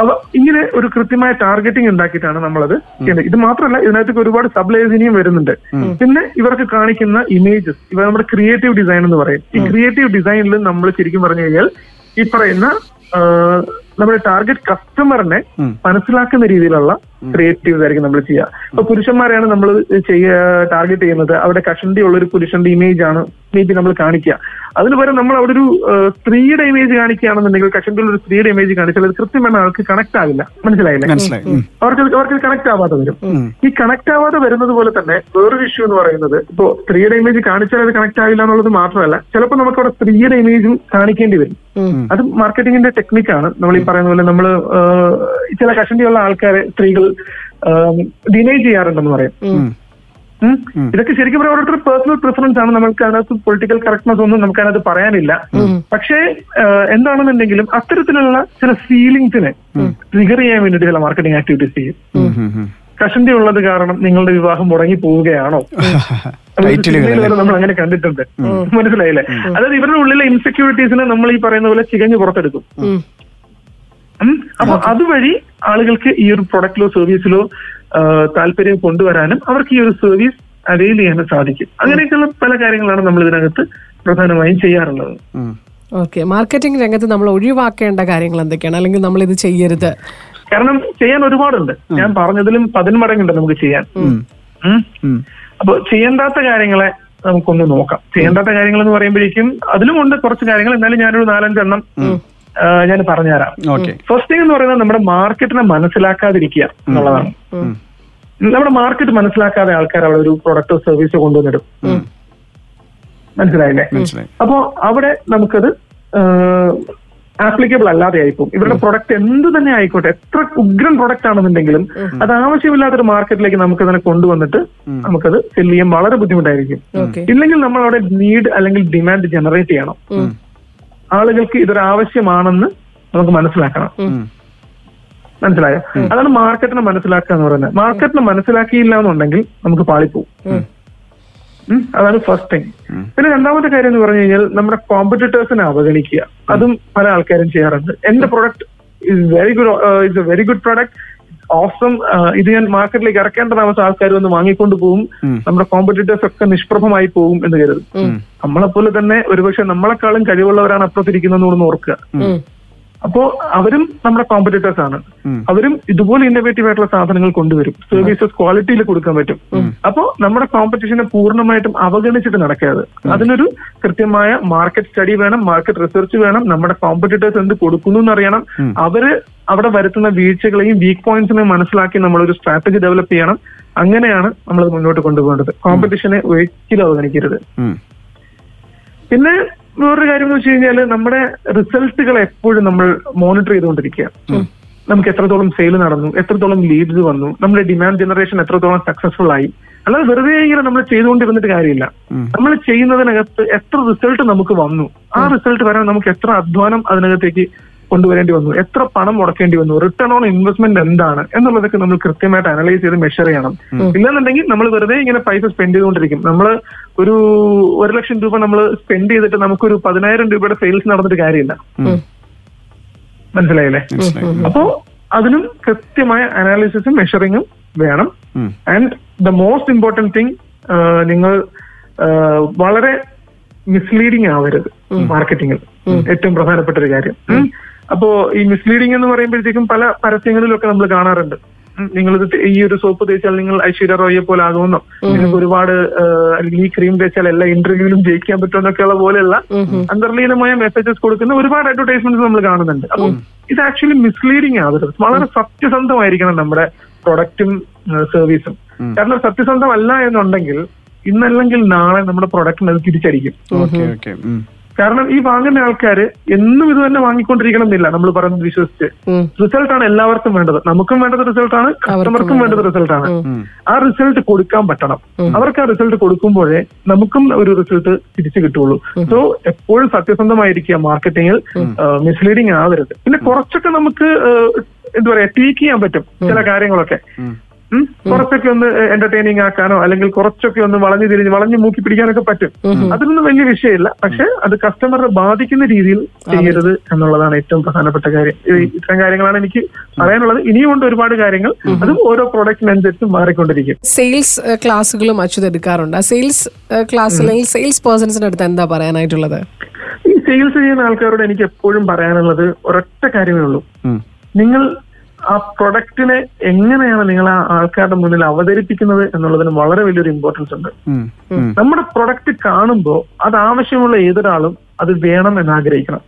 അവ ഇങ്ങനെ ഒരു കൃത്യമായ ടാർഗറ്റിംഗ് ഉണ്ടാക്കിയിട്ടാണ് നമ്മളത് ചെയ്യുന്നത്. ഇത് മാത്രമല്ല ഇതിനകത്തേക്ക് ഒരുപാട് സബ് സബ്ലേസിനിയും വരുന്നുണ്ട്. പിന്നെ ഇവർക്ക് കാണിക്കുന്ന ഇമേജസ് ഇവ നമ്മുടെ ക്രിയേറ്റീവ് ഡിസൈൻ എന്ന് പറയും. ഈ ക്രിയേറ്റീവ് ഡിസൈനിൽ നമ്മൾ ശരിക്കും പറഞ്ഞു കഴിഞ്ഞാൽ ഈ പറയുന്ന നമ്മുടെ ടാർഗറ്റ് കസ്റ്റമറിനെ മനസ്സിലാക്കുന്ന രീതിയിലുള്ള ക്രിയേറ്റീവ് ആയിരിക്കും നമ്മൾ ചെയ്യുക. അപ്പൊ പുരുഷന്മാരെയാണ് നമ്മൾ ചെയ്യുക ടാർഗറ്റ് ചെയ്യുന്നത്. അവിടെ കഷണ്ടി ഉള്ള ഒരു പുരുഷന്റെ ഇമേജ് ആണ് മേ ബി നമ്മൾ കാണിക്കുക. അതിന് പകരം നമ്മൾ അവിടെ ഒരു സ്ത്രീയുടെ ഇമേജ് കാണിക്കുകയാണെന്നുണ്ടെങ്കിൽ കഷണ്ടിയുള്ള ഒരു സ്ത്രീയുടെ ഇമേജ് കാണിച്ചാൽ അത് കൃത്യമായി ആൾക്ക് കണക്ട് ആവില്ല. മനസ്സിലായില്ലേ. അവർക്ക് അവർക്ക് കണക്ട് ആവാതെ വരും. ഈ കണക്ട് ആവാതെ വരുന്നത് പോലെ തന്നെ വേറൊരു ഇഷ്യൂ എന്ന് പറയുന്നത് ഇപ്പോ സ്ത്രീയുടെ ഇമേജ് കാണിച്ചാൽ അത് കണക്ട് ആവില്ല എന്നുള്ളത് മാത്രമല്ല ചിലപ്പോൾ നമുക്ക് അവിടെ സ്ത്രീയുടെ ഇമേജും കാണിക്കേണ്ടി വരും. അത് മാർക്കറ്റിംഗിന്റെ ടെക്നിക്കാണ് നമ്മൾ ഈ പറയുന്ന പോലെ നമ്മൾ ചില കഷണ്ടിയുള്ള ആൾക്കാരെ സ്ത്രീകൾ ഡിനൈ ചെയ്യാറുണ്ടെന്ന് പറയും. ഇതൊക്കെ ശരിക്കും പറഞ്ഞാൽ ഓരോരുത്തർ പേഴ്സണൽ പ്രിഫറൻസ് ആണ്. നമുക്ക് അതിനകത്ത് പൊളിറ്റിക്കൽ കറക്റ്റ്നസ് ഒന്നും നമുക്ക് അതിനകത്ത് പറയാനില്ല പക്ഷേ എന്താണെന്നുണ്ടെങ്കിലും അത്തരത്തിലുള്ള ചില ഫീലിംഗ്സിനെ ട്രിഗർ ചെയ്യാൻ വേണ്ടിയിട്ട് ചില മാർക്കറ്റിംഗ് ആക്ടിവിറ്റീസ് ചെയ്യും. കഷണ്ടി ഉള്ളത് കാരണം നിങ്ങളുടെ വിവാഹം മുടങ്ങി പോവുകയാണോ? നമ്മൾ അങ്ങനെ കണ്ടിട്ടുണ്ട്. മനസ്സിലായില്ലേ? അതായത് ഇവരുടെ ഉള്ളിലെ ഇൻസെക്യൂരിറ്റീസിനെ നമ്മൾ ഈ പറയുന്ന പോലെ ചികഞ്ഞു പുറത്തെടുക്കും. അപ്പൊ അതുവഴി ആളുകൾക്ക് ഈ ഒരു പ്രൊഡക്റ്റിലോ സർവീസിലോ താല്പര്യം കൊണ്ടുവരാനും അവർക്ക് ഈ ഒരു സർവീസ് അവെയിൽ ചെയ്യാനും സാധിക്കും. അങ്ങനെയൊക്കെയുള്ള പല കാര്യങ്ങളാണ് നമ്മൾ ഇതിനകത്ത് പ്രധാനമായും ചെയ്യാറുള്ളത്. ഓക്കെ മാർക്കറ്റിംഗ് രംഗത്ത് നമ്മൾ ഒഴിവാക്കേണ്ട കാര്യങ്ങൾ എന്തൊക്കെയാണ്? അല്ലെങ്കിൽ നമ്മൾ ഇത് ചെയ്യരുത്? കാരണം ചെയ്യാൻ ഒരുപാടുണ്ട്. ഞാൻ പറഞ്ഞതിലും പതിന്മടങ്ങുണ്ട് നമുക്ക് ചെയ്യാൻ. അപ്പൊ ചെയ്യേണ്ടാത്ത കാര്യങ്ങളെ നമുക്കൊന്ന് നോക്കാം. ചെയ്യേണ്ടാത്ത കാര്യങ്ങൾ എന്ന് പറയുമ്പോഴേക്കും അതിലുമുണ്ട് കുറച്ച് കാര്യങ്ങൾ. എന്നാലും ഞാനൊരു നാലഞ്ചെണ്ണം ഞാൻ പറഞ്ഞുതരാം. തരാം ഫസ്റ്റ് തിങ് എന്ന് പറയുന്നത് നമ്മുടെ മാർക്കറ്റിനെ മനസ്സിലാക്കാതിരിക്കുക എന്നുള്ളതാണ്. നമ്മുടെ മാർക്കറ്റ് മനസ്സിലാക്കാതെ ആൾക്കാർ അവിടെ ഒരു പ്രൊഡക്റ്റോ സർവീസോ കൊണ്ടുവന്നിടും. മനസ്സിലായില്ലേ? മനസ്സിലായി. അപ്പോ അവിടെ നമുക്കത് ആപ്ലിക്കബിൾ അല്ലാതെ ആയിപ്പോ ഇവരുടെ പ്രൊഡക്റ്റ് എന്ത് തന്നെ ആയിക്കോട്ടെ എത്ര ഉഗ്രൻ പ്രൊഡക്റ്റ് ആണെന്നുണ്ടെങ്കിലും അത് ആവശ്യമില്ലാത്തൊരു മാർക്കറ്റിലേക്ക് നമുക്ക് അതിനെ കൊണ്ടുവന്നിട്ട് നമുക്കത് സെൽ ചെയ്യാൻ വളരെ ബുദ്ധിമുട്ടായിരിക്കും. ഇല്ലെങ്കിൽ നമ്മൾ അവിടെ നീഡ് അല്ലെങ്കിൽ ഡിമാൻഡ് ജനറേറ്റ് ചെയ്യണം. ആളുകൾക്ക് ഇതൊരു ആവശ്യമാണെന്ന് നമുക്ക് മനസ്സിലാക്കണം. മനസ്സിലായോ? അതാണ് മാർക്കറ്റിനെ മനസ്സിലാക്കുക എന്ന് പറയുന്നത്. മാർക്കറ്റിനെ മനസ്സിലാക്കിയില്ല എന്നുണ്ടെങ്കിൽ നമുക്ക് പാളിപ്പോവും. അതാണ് ഫസ്റ്റ് തിങ് പിന്നെ രണ്ടാമത്തെ കാര്യം എന്ന് പറഞ്ഞു കഴിഞ്ഞാൽ നമ്മുടെ കോമ്പറ്റീറ്റേഴ്സിനെ അവഗണിക്കുക. അതും പല ആൾക്കാരും ചെയ്യാറുണ്ട്. എന്റെ product is very good is a very good product awesome ഇത് ഞാൻ മാർക്കറ്റിലേക്ക് ഇറക്കേണ്ട താമസം ആൾക്കാർ വന്ന് വാങ്ങിക്കൊണ്ട് പോകും നമ്മുടെ കോമ്പറ്റീറ്റേഴ്സ് ഒക്കെ നിഷ്പ്രഭമായി പോകും എന്ന് കരുതും. നമ്മളെപ്പോലെ തന്നെ ഒരുപക്ഷെ നമ്മളെക്കാളും കഴിവുള്ളവരാണ് അപ്പുറത്തിരിക്കുന്നതെന്ന് ഓർക്കുക. അപ്പോ അവരും നമ്മുടെ കോമ്പറ്റേറ്റേഴ്സ് ആണ്. അവരും ഇതുപോലെ ഇന്നോവേറ്റീവ് ആയിട്ടുള്ള സാധനങ്ങൾ കൊണ്ടുവരും. സർവീസസ് ക്വാളിറ്റിയിൽ കൊടുക്കാൻ പറ്റും. അപ്പോ നമ്മുടെ കോമ്പറ്റീഷനെ പൂർണമായിട്ടും അവഗണിച്ചിട്ട് നടക്കാതെ അതിനൊരു കൃത്യമായ മാർക്കറ്റ് സ്റ്റഡി വേണം മാർക്കറ്റ് റിസർച്ച് വേണം നമ്മുടെ കോമ്പറ്റേറ്റേഴ്സ് എന്ത് കൊടുക്കുന്നു എന്നറിയണം. അവർ അവിടെ വരുത്തുന്ന വീഴ്ചകളെയും വീക്ക് പോയിന്റ്സിനെയും മനസ്സിലാക്കി നമ്മളൊരു സ്ട്രാറ്റജി ഡെവലപ്പ് ചെയ്യണം. അങ്ങനെയാണ് നമ്മൾ മുന്നോട്ട് കൊണ്ടുപോകേണ്ടത്. കോമ്പറ്റീഷനെ ഒരിക്കലും അവഗണിക്കരുത്. പിന്നെ വേറൊരു കാര്യം എന്ന് വെച്ച് കഴിഞ്ഞാൽ നമ്മുടെ റിസൾട്ടുകൾ എപ്പോഴും നമ്മൾ മോണിറ്റർ ചെയ്തുകൊണ്ടിരിക്കുക നമുക്ക് എത്രത്തോളം സെയിൽ നടന്നു എത്രത്തോളം ലീഡ്സ് വന്നു നമ്മുടെ ഡിമാൻഡ് ജനറേഷൻ എത്രത്തോളം സക്സസ്ഫുൾ ആയി. അല്ലാതെ വെറുതെ ഇങ്ങനെ നമ്മൾ ചെയ്തുകൊണ്ടിരുന്നിട്ട് കാര്യമില്ല. നമ്മൾ ചെയ്യുന്നതിനകത്ത് എത്ര റിസൾട്ട് നമുക്ക് വന്നു. ആ റിസൾട്ട് വരാൻ നമുക്ക് എത്ര അധ്വാനം അതിനകത്തേക്ക് കൊണ്ടുവരേണ്ടി വന്നു? എത്ര പണം മുടക്കേണ്ടി വന്നു? റിട്ടേൺ ഓൺ ഇൻവെസ്റ്റ്മെന്റ് എന്താണ്? എന്നുള്ളതൊക്കെ നമ്മൾ കൃത്യമായിട്ട് അനലൈസ് ചെയ്ത് മെഷർ ചെയ്യണം. ഇല്ലെന്നുണ്ടെങ്കിൽ നമ്മൾ വെറുതെ ഇങ്ങനെ പൈസ സ്പെൻഡ് ചെയ്തുകൊണ്ടിരിക്കും. നമ്മൾ ഒരു ഒരു ലക്ഷം രൂപ നമ്മൾ സ്പെൻഡ് ചെയ്തിട്ട് നമുക്കൊരു പതിനായിരം രൂപയുടെ സെയിൽസ് നടന്നിട്ട് കാര്യമില്ല. മനസ്സിലായില്ലേ? അപ്പോ അതിനും കൃത്യമായ അനാലിസിസും മെഷറിങ്ങും വേണം. And the most important thing നിങ്ങൾ വളരെ മിസ്ലീഡിങ് ആവരുത് മാർക്കറ്റിംഗിൽ ഏറ്റവും പ്രധാനപ്പെട്ട ഒരു കാര്യം. അപ്പോ ഈ മിസ്ലീഡിംഗ് എന്ന് പറയുമ്പോഴത്തേക്കും പല പരസ്യങ്ങളിലൊക്കെ നമ്മൾ കാണാറുണ്ട്. നിങ്ങൾ നിങ്ങളിത് ഈ ഒരു സോപ്പ് തേച്ചാൽ നിങ്ങൾ ഐശ്വര്യ റോയെ പോലെ ആകുമെന്നോ നിങ്ങൾക്ക് ഒരുപാട് അല്ലെങ്കിൽ ഈ ക്രീം തേച്ചാൽ എല്ലാ ഇന്റർവ്യൂവിലും ജയിക്കാൻ പറ്റുമെന്നൊക്കെയുള്ള പോലെയുള്ള അന്തർലീനമായ മെസ്സേജസ് കൊടുക്കുന്ന ഒരുപാട് അഡ്വർടൈസ്മെന്റ്സ് നമ്മൾ കാണുന്നുണ്ട്. അപ്പം ഇത് ആക്ച്വലി മിസ്ലീഡിംഗ് ആവരുത് വളരെ സത്യസന്ധമായിരിക്കണം നമ്മുടെ പ്രൊഡക്റ്റും സർവീസും കാരണം സത്യസന്ധമല്ല എന്നുണ്ടെങ്കിൽ ഇന്നല്ലെങ്കിൽ നാളെ നമ്മുടെ പ്രൊഡക്റ്റിന് അത് തിരിച്ചടിക്കും. കാരണം ഈ വാങ്ങുന്ന ആൾക്കാർ എന്നും ഇത് തന്നെ വാങ്ങിക്കൊണ്ടിരിക്കണം എന്നില്ല നമ്മൾ പറയുന്നത് വിശ്വസിച്ച്. റിസൾട്ടാണ് ആണ് എല്ലാവർക്കും വേണ്ടത്. നമുക്കും വേണ്ടത് റിസൾട്ടാണ് കസ്റ്റമർക്കും വേണ്ടത് റിസൾട്ടാണ്. ആ റിസൾട്ട് കൊടുക്കാൻ പറ്റണം. അവർക്ക് ആ റിസൾട്ട് കൊടുക്കുമ്പോഴേ നമുക്കും ഒരു റിസൾട്ട് തിരിച്ചു കിട്ടുള്ളൂ. സോ എപ്പോഴും സത്യസന്ധമായിരിക്കുക മാർക്കറ്റിംഗിൽ മിസ്ലീഡിംഗ് ആവരുത്. പിന്നെ കുറച്ചൊക്കെ നമുക്ക് എന്താ പറയാ ടീക്ക് ചെയ്യാൻ പറ്റും ചില കാര്യങ്ങളൊക്കെ. കുറച്ചൊക്കെ ഒന്ന് എന്റർടൈനിങ് ആക്കാനോ അല്ലെങ്കിൽ കുറച്ചൊക്കെ ഒന്ന് വളഞ്ഞു തിരിഞ്ഞ് വളഞ്ഞു മൂക്കി പിടിക്കാനൊക്കെ പറ്റും. അതിനൊന്നും വലിയ വിഷയമില്ല. പക്ഷെ അത് കസ്റ്റമറെ ബാധിക്കുന്ന രീതിയിൽ ചെയ്യരുത് എന്നുള്ളതാണ് ഏറ്റവും പ്രധാനപ്പെട്ട കാര്യം. ഇത്തരം കാര്യങ്ങളാണ് എനിക്ക് പറയാനുള്ളത്. ഇനിയും ഉണ്ട് ഒരുപാട് കാര്യങ്ങൾ. അതും ഓരോ പ്രോഡക്റ്റിനനുസരിച്ച് മാറിക്കൊണ്ടിരിക്കും. സെയിൽസ് ക്ലാസ്സുകളും അച്യുത് എടുക്കാറുണ്ട് സെയിൽസ് ക്ലാസ് അല്ലെങ്കിൽ സെയിൽസ് പേഴ്സൺസിന്റെ അടുത്ത് എന്താ പറയാനായിട്ടുള്ളത്? ഈ സെയിൽസ് ചെയ്യുന്ന ആൾക്കാരോട് എനിക്ക് എപ്പോഴും പറയാനുള്ളത് ഒരൊറ്റ കാര്യമേ ഉള്ളൂ. നിങ്ങൾ ആ പ്രൊഡക്റ്റിനെ എങ്ങനെയാണ് നിങ്ങൾ ആ ആൾക്കാരുടെ മുന്നിൽ അവതരിപ്പിക്കുന്നത് എന്നുള്ളതിന് വളരെ വലിയൊരു ഇമ്പോർട്ടൻസ് ഉണ്ട്. നമ്മുടെ പ്രൊഡക്റ്റ് കാണുമ്പോൾ അത് ആവശ്യമുള്ള ഏതൊരാളും അത് വേണം എന്ന് ആഗ്രഹിക്കണം.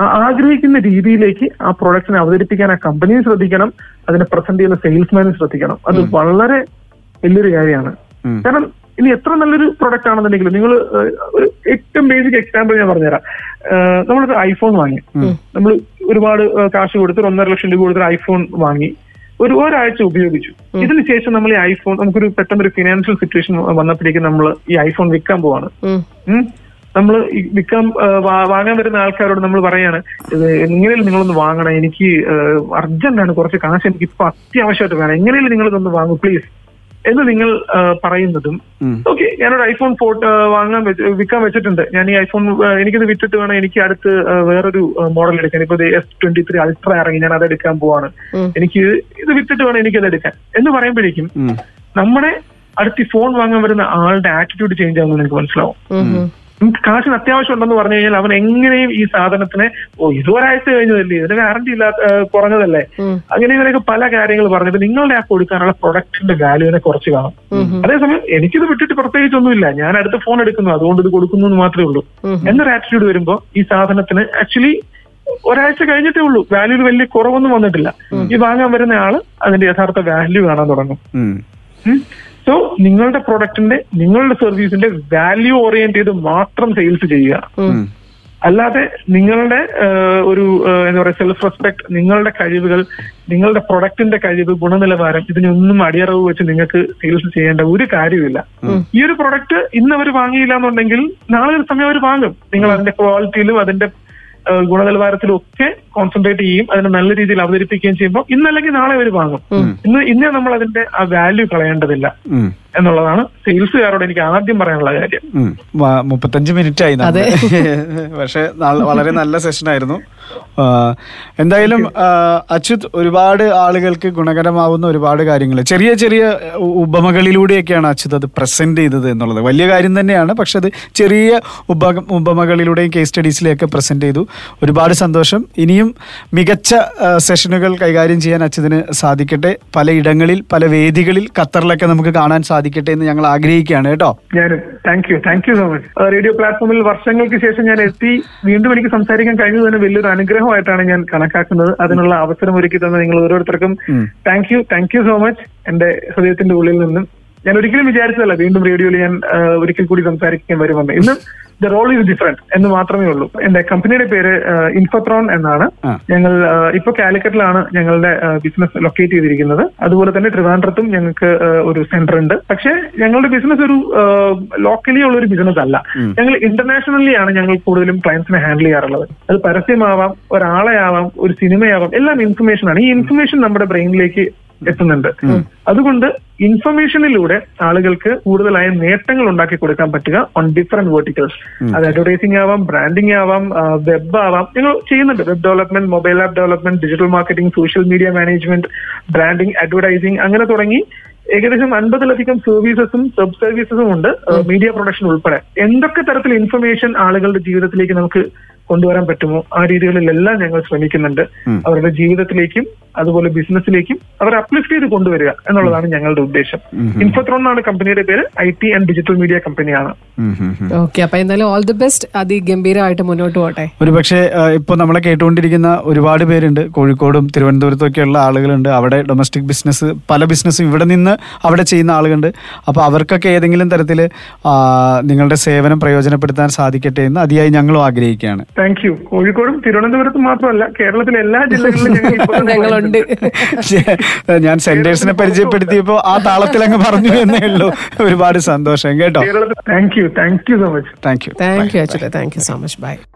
ആ ആഗ്രഹിക്കുന്ന രീതിയിലേക്ക് ആ പ്രൊഡക്റ്റിനെ അവതരിപ്പിക്കാൻ ആ കമ്പനിയും ശ്രദ്ധിക്കണം അതിനെ പ്രസന്റ് ചെയ്യുന്ന സെയിൽസ്മാനും ശ്രദ്ധിക്കണം. അത് വളരെ വലിയൊരു കാര്യമാണ്. കാരണം ഇനി എത്ര നല്ലൊരു പ്രൊഡക്റ്റ് ആണെന്നുണ്ടെങ്കിലും നിങ്ങൾ ഒരു ഏറ്റവും ബേസിക് എക്സാമ്പിൾ ഞാൻ പറഞ്ഞുതരാം. നമ്മളൊരു ഐഫോൺ വാങ്ങി. നമ്മൾ ഒരുപാട് കാശ് കൊടുത്ത് ഒന്നര ലക്ഷം രൂപ കൊടുത്തൊരു ഐഫോൺ വാങ്ങി. ഒരു ഒരാഴ്ച ഉപയോഗിച്ചു. ഇതിനുശേഷം നമ്മൾ ഈ ഐഫോൺ നമുക്കൊരു പെട്ടെന്ന് ഒരു ഫിനാൻഷ്യൽ സിറ്റുവേഷൻ വന്നപ്പോഴേക്കും നമ്മൾ ഈ ഐഫോൺ വിൽക്കാൻ പോവാണ്. നമ്മൾ വിൽക്കാൻ വാങ്ങാൻ വരുന്ന ആൾക്കാരോട് നമ്മൾ പറയാണ് എങ്ങനെയും നിങ്ങളൊന്ന് വാങ്ങണം. എനിക്ക് അർജന്റാണ് കുറച്ച് കാശ് എനിക്ക് ഇപ്പൊ അത്യാവശ്യമായിട്ട് വേണം. എങ്ങനെയും നിങ്ങളിതൊന്ന് വാങ്ങൂ പ്ലീസ് എന്ന് നിങ്ങൾ പറയുന്നതും. ഓക്കെ ഞാനൊരു ഐഫോൺ ഫോട്ടോ വാങ്ങാൻ വിൽക്കാൻ വെച്ചിട്ടുണ്ട്. ഞാൻ ഈ ഐഫോൺ എനിക്കിത് വിറ്റിട്ട് വേണം എനിക്ക് അടുത്ത് വേറൊരു മോഡൽ എടുക്കാൻ. ഇപ്പൊ എസ് ട്വന്റി ത്രീ അൾട്ര ഇറങ്ങി ഞാൻ അത് എടുക്കാൻ പോവാണ്. എനിക്ക് ഇത് വിറ്റിട്ട് വേണം എനിക്കത് എടുക്കാൻ. എന്ന് പറയുമ്പോഴേക്കും നമ്മുടെ അടുത്ത് ഈ ഫോൺ വാങ്ങാൻ വരുന്ന ആളുടെ ആറ്റിറ്റ്യൂഡ് ചേഞ്ച് ആകുമെന്ന് എനിക്ക് മനസ്സിലാവും. നമുക്ക് കാശിന് അത്യാവശ്യം ഉണ്ടെന്ന് പറഞ്ഞു കഴിഞ്ഞാൽ അവൻ എങ്ങനെയും ഈ സാധനത്തിനെ ഓ ഇത് ഒരാഴ്ച കഴിഞ്ഞതല്ലേ? ഇതിന് ഗ്യാരണ്ടി ഇല്ലാത്ത കുറഞ്ഞതല്ലേ? അങ്ങനെ ഇങ്ങനെയൊക്കെ പല കാര്യങ്ങൾ പറഞ്ഞിട്ട് നിങ്ങളുടെ ആ കൊടുക്കാനുള്ള പ്രൊഡക്റ്റിന്റെ വാല്യൂവിനെ കുറച്ച് കാണും. അതേസമയം എനിക്കിത് വിട്ടിട്ട് പ്രത്യേകിച്ചൊന്നുമില്ല. ഞാൻ അടുത്ത ഫോൺ എടുക്കുന്നു. അതുകൊണ്ട് ഇത് കൊടുക്കുന്നു എന്ന് മാത്രമേ ഉള്ളൂ. എന്നൊരു ആറ്റിറ്റ്യൂഡ് വരുമ്പോൾ ഈ സാധനത്തിന് ആക്ച്വലി ഒരാഴ്ച കഴിഞ്ഞിട്ടേ ഉള്ളൂ. വാല്യൂവിൽ വലിയ കുറവൊന്നും വന്നിട്ടില്ല. ഈ വാങ്ങാൻ വരുന്ന ആൾ അതിന്റെ യഥാർത്ഥ വാല്യൂ കാണാൻ തുടങ്ങും. സോ നിങ്ങളുടെ പ്രൊഡക്റ്റിന്റെ നിങ്ങളുടെ സർവീസിന്റെ വാല്യൂ ഓറിയന്റ് ചെയ്ത് മാത്രം സെയിൽസ് ചെയ്യുക. അല്ലാതെ നിങ്ങളുടെ ഒരു എന്താ പറയുക സെൽഫ് റെസ്പെക്ട് നിങ്ങളുടെ കഴിവുകൾ നിങ്ങളുടെ പ്രൊഡക്റ്റിന്റെ കഴിവ് ഗുണനിലവാരം ഇതിനൊന്നും അടിയറവ് വെച്ച് നിങ്ങൾക്ക് സെയിൽസ് ചെയ്യേണ്ട ഒരു കാര്യമില്ല ഈ ഒരു പ്രൊഡക്റ്റ് ഇന്ന് അവർ വാങ്ങിയില്ല എന്നുണ്ടെങ്കിൽ നാളെ ഒരു സമയം അവർ വാങ്ങും. നിങ്ങൾ അതിന്റെ ക്വാളിറ്റിയിലും അതിന്റെ ഏഹ്, ഗുണനിലവാരത്തിലും ഒക്കെ കോൺസെൻട്രേറ്റ് ചെയ്യും അതിനെ നല്ല രീതിയിൽ അവതരിപ്പിക്കുകയും ചെയ്യുമ്പോൾ ഇന്നല്ലെങ്കിൽ നാളെ അവർ വാങ്ങും. ഇന്ന് ഇന്നേ നമ്മൾ അതിന്റെ ആ വാല്യൂ കളയേണ്ടതില്ല. എന്നുള്ളതാണ് സെയിൽസുകാരോട് എനിക്ക് ആദ്യം പറയാനുള്ള കാര്യം. മുപ്പത്തഞ്ച് മിനിറ്റ് ആയി. പക്ഷെ വളരെ നല്ല സെഷൻ ആയിരുന്നു. എന്തായാലും അച്യുത് ഒരുപാട് ആളുകൾക്ക് ഗുണകരമാവുന്ന ഒരുപാട് കാര്യങ്ങൾ ചെറിയ ചെറിയ ഉപമകളിലൂടെയൊക്കെയാണ് അച്യുത് അത് പ്രസന്റ് ചെയ്തത് എന്നുള്ളത്. വലിയ കാര്യം തന്നെയാണ് പക്ഷെ അത് ചെറിയ ഉപ ഉപമകളിലൂടെയും കേസ് സ്റ്റഡീസിലെയൊക്കെ പ്രസന്റ് ചെയ്തു. ഒരുപാട് സന്തോഷം. ഇനിയും മികച്ച സെഷനുകൾ കൈകാര്യം ചെയ്യാൻ അച്യുതിന് സാധിക്കട്ടെ. പല ഇടങ്ങളിൽ പല വേദികളിൽ ഖത്തറിലൊക്കെ നമുക്ക് കാണാൻ സാധിക്കട്ടെ എന്ന് ഞങ്ങൾ ആഗ്രഹിക്കുകയാണ്. കേട്ടോ? ഞാനും. Thank you thank you so much radio പ്ലാറ്റ്ഫോമിൽ വർഷങ്ങൾക്ക് ശേഷം ഞാൻ എത്തി. വീണ്ടും എനിക്ക് സംസാരിക്കാൻ കഴിഞ്ഞത് തന്നെ വലിയൊരു അനുഗ്രഹമായിട്ടാണ് ഞാൻ കണക്കാക്കുന്നത്. അതിനുള്ള അവസരം ഒരുക്കി തന്ന നിങ്ങൾ ഓരോരുത്തർക്കും thank you thank you so much എന്റെ ഹൃദയത്തിന്റെ ഉള്ളിൽ നിന്നും ഞാൻ ഒരിക്കലും വിചാരിച്ചതല്ല വീണ്ടും റേഡിയോയിൽ ഞാൻ ഒരിക്കൽ കൂടി സംസാരിക്കാൻ വരുമെന്ന്. ഇന്ന് ദ റോൾ ഈസ് ഡിഫറെന്റ് എന്ന് മാത്രമേ ഉള്ളൂ. എന്റെ കമ്പനിയുടെ പേര് ഇൻഫോത്രോൺ എന്നാണ്. ഞങ്ങൾ ഇപ്പൊ കാലിക്കറ്റിലാണ് ഞങ്ങളുടെ ബിസിനസ് ലൊക്കേറ്റ് ചെയ്തിരിക്കുന്നത്. അതുപോലെ തന്നെ ട്രിവാൻഡ്രത്തും ഞങ്ങൾക്ക് ഒരു സെന്റർ ഉണ്ട്. പക്ഷേ ഞങ്ങളുടെ ബിസിനസ് ഒരു ലോക്കലി ഉള്ള ഒരു ബിസിനസ് അല്ല. ഞങ്ങൾ ഇന്റർനാഷണലി ആണ് ഞങ്ങൾ കൂടുതലും ക്ലയൻസിനെ ഹാൻഡിൽ ചെയ്യാറുള്ളത്. അത് പരസ്യമാവാം ഒരാളെ ആവാം ഒരു സിനിമയാവാം എല്ലാം ഇൻഫർമേഷൻ ആണ്. ഈ ഇൻഫർമേഷൻ നമ്മുടെ ബ്രെയിനിലേക്ക് എത്തുന്നുണ്ട്. അതുകൊണ്ട് ഇൻഫർമേഷനിലൂടെ ആളുകൾക്ക് കൂടുതലായ നേട്ടങ്ങൾ ഉണ്ടാക്കി കൊടുക്കാൻ പറ്റുക ഓൺ ഡിഫറെന്റ് വേർട്ടിക്കൽസ് അത് അഡ്വർടൈസിംഗ് ആവാം ബ്രാൻഡിംഗ് ആവാം വെബ് ആവാം. ഞങ്ങൾ ചെയ്യുന്നുണ്ട്. Web development mobile app development digital marketing social media management branding advertising അങ്ങനെ തുടങ്ങി ഏകദേശം അൻപതിലധികം സർവീസസും സബ് സർവീസസും ഉണ്ട് മീഡിയ പ്രൊഡക്ഷൻ ഉൾപ്പെടെ. എന്തൊക്കെ തരത്തിൽ ഇൻഫർമേഷൻ ആളുകളുടെ ജീവിതത്തിലേക്ക് നമുക്ക് കൊണ്ടുവരാൻ പറ്റുമോ? ആ രീതികളിലെല്ലാം ഞങ്ങൾ ശ്രമിക്കുന്നുണ്ട്. അവരുടെ ജീവിതത്തിലേക്കും അതുപോലെ ബിസിനസ്സിലേക്കും അവർ അപ്ലിഫ്റ്റ് ചെയ്ത് കൊണ്ടുവരിക എന്നുള്ളതാണ് ഞങ്ങളുടെ ഉദ്ദേശം. ഇൻഫോത്രോൺ എന്നാണ് കമ്പനിയുടെ പേര് I T and digital media കമ്പനിയാണ്. ഓക്കെ അപ്പൊ എന്തായാലും ഓൾ ദി ബെസ്റ്റ്. അതിഗംഭീരമായിട്ട് മുന്നോട്ട് പോട്ടെ. ഒരു പക്ഷേ ഇപ്പോൾ നമ്മളെ കേട്ടുകൊണ്ടിരിക്കുന്ന ഒരുപാട് പേരുണ്ട്. കോഴിക്കോടും തിരുവനന്തപുരത്തും ഒക്കെയുള്ള ആളുകളുണ്ട്. അവിടെ ഡൊമസ്റ്റിക് ബിസിനസ് പല ബിസിനസ്സും ഇവിടെ നിന്ന് അവിടെ ചെയ്യുന്ന ആളുകളുണ്ട്. അപ്പൊ അവർക്കൊക്കെ ഏതെങ്കിലും തരത്തിൽ നിങ്ങളുടെ സേവനം പ്രയോജനപ്പെടുത്താൻ സാധിക്കട്ടെ എന്ന് അതിയായി ഞങ്ങളും ആഗ്രഹിക്കുകയാണ്. താങ്ക് യു കോഴിക്കോടും തിരുവനന്തപുരത്തും മാത്രമല്ല കേരളത്തിലെ എല്ലാ ജില്ലകളിലും ഞങ്ങളുണ്ട്. ഞാൻ സെന്റേഴ്സിനെ പരിചയപ്പെടുത്തിയപ്പോ ആ താളത്തിൽ അങ്ങ് പറഞ്ഞു എന്നേ ഉള്ളൂ. ഒരുപാട് സന്തോഷം കേട്ടോ. Thank you thank you so much thank you thank you thank you so much bye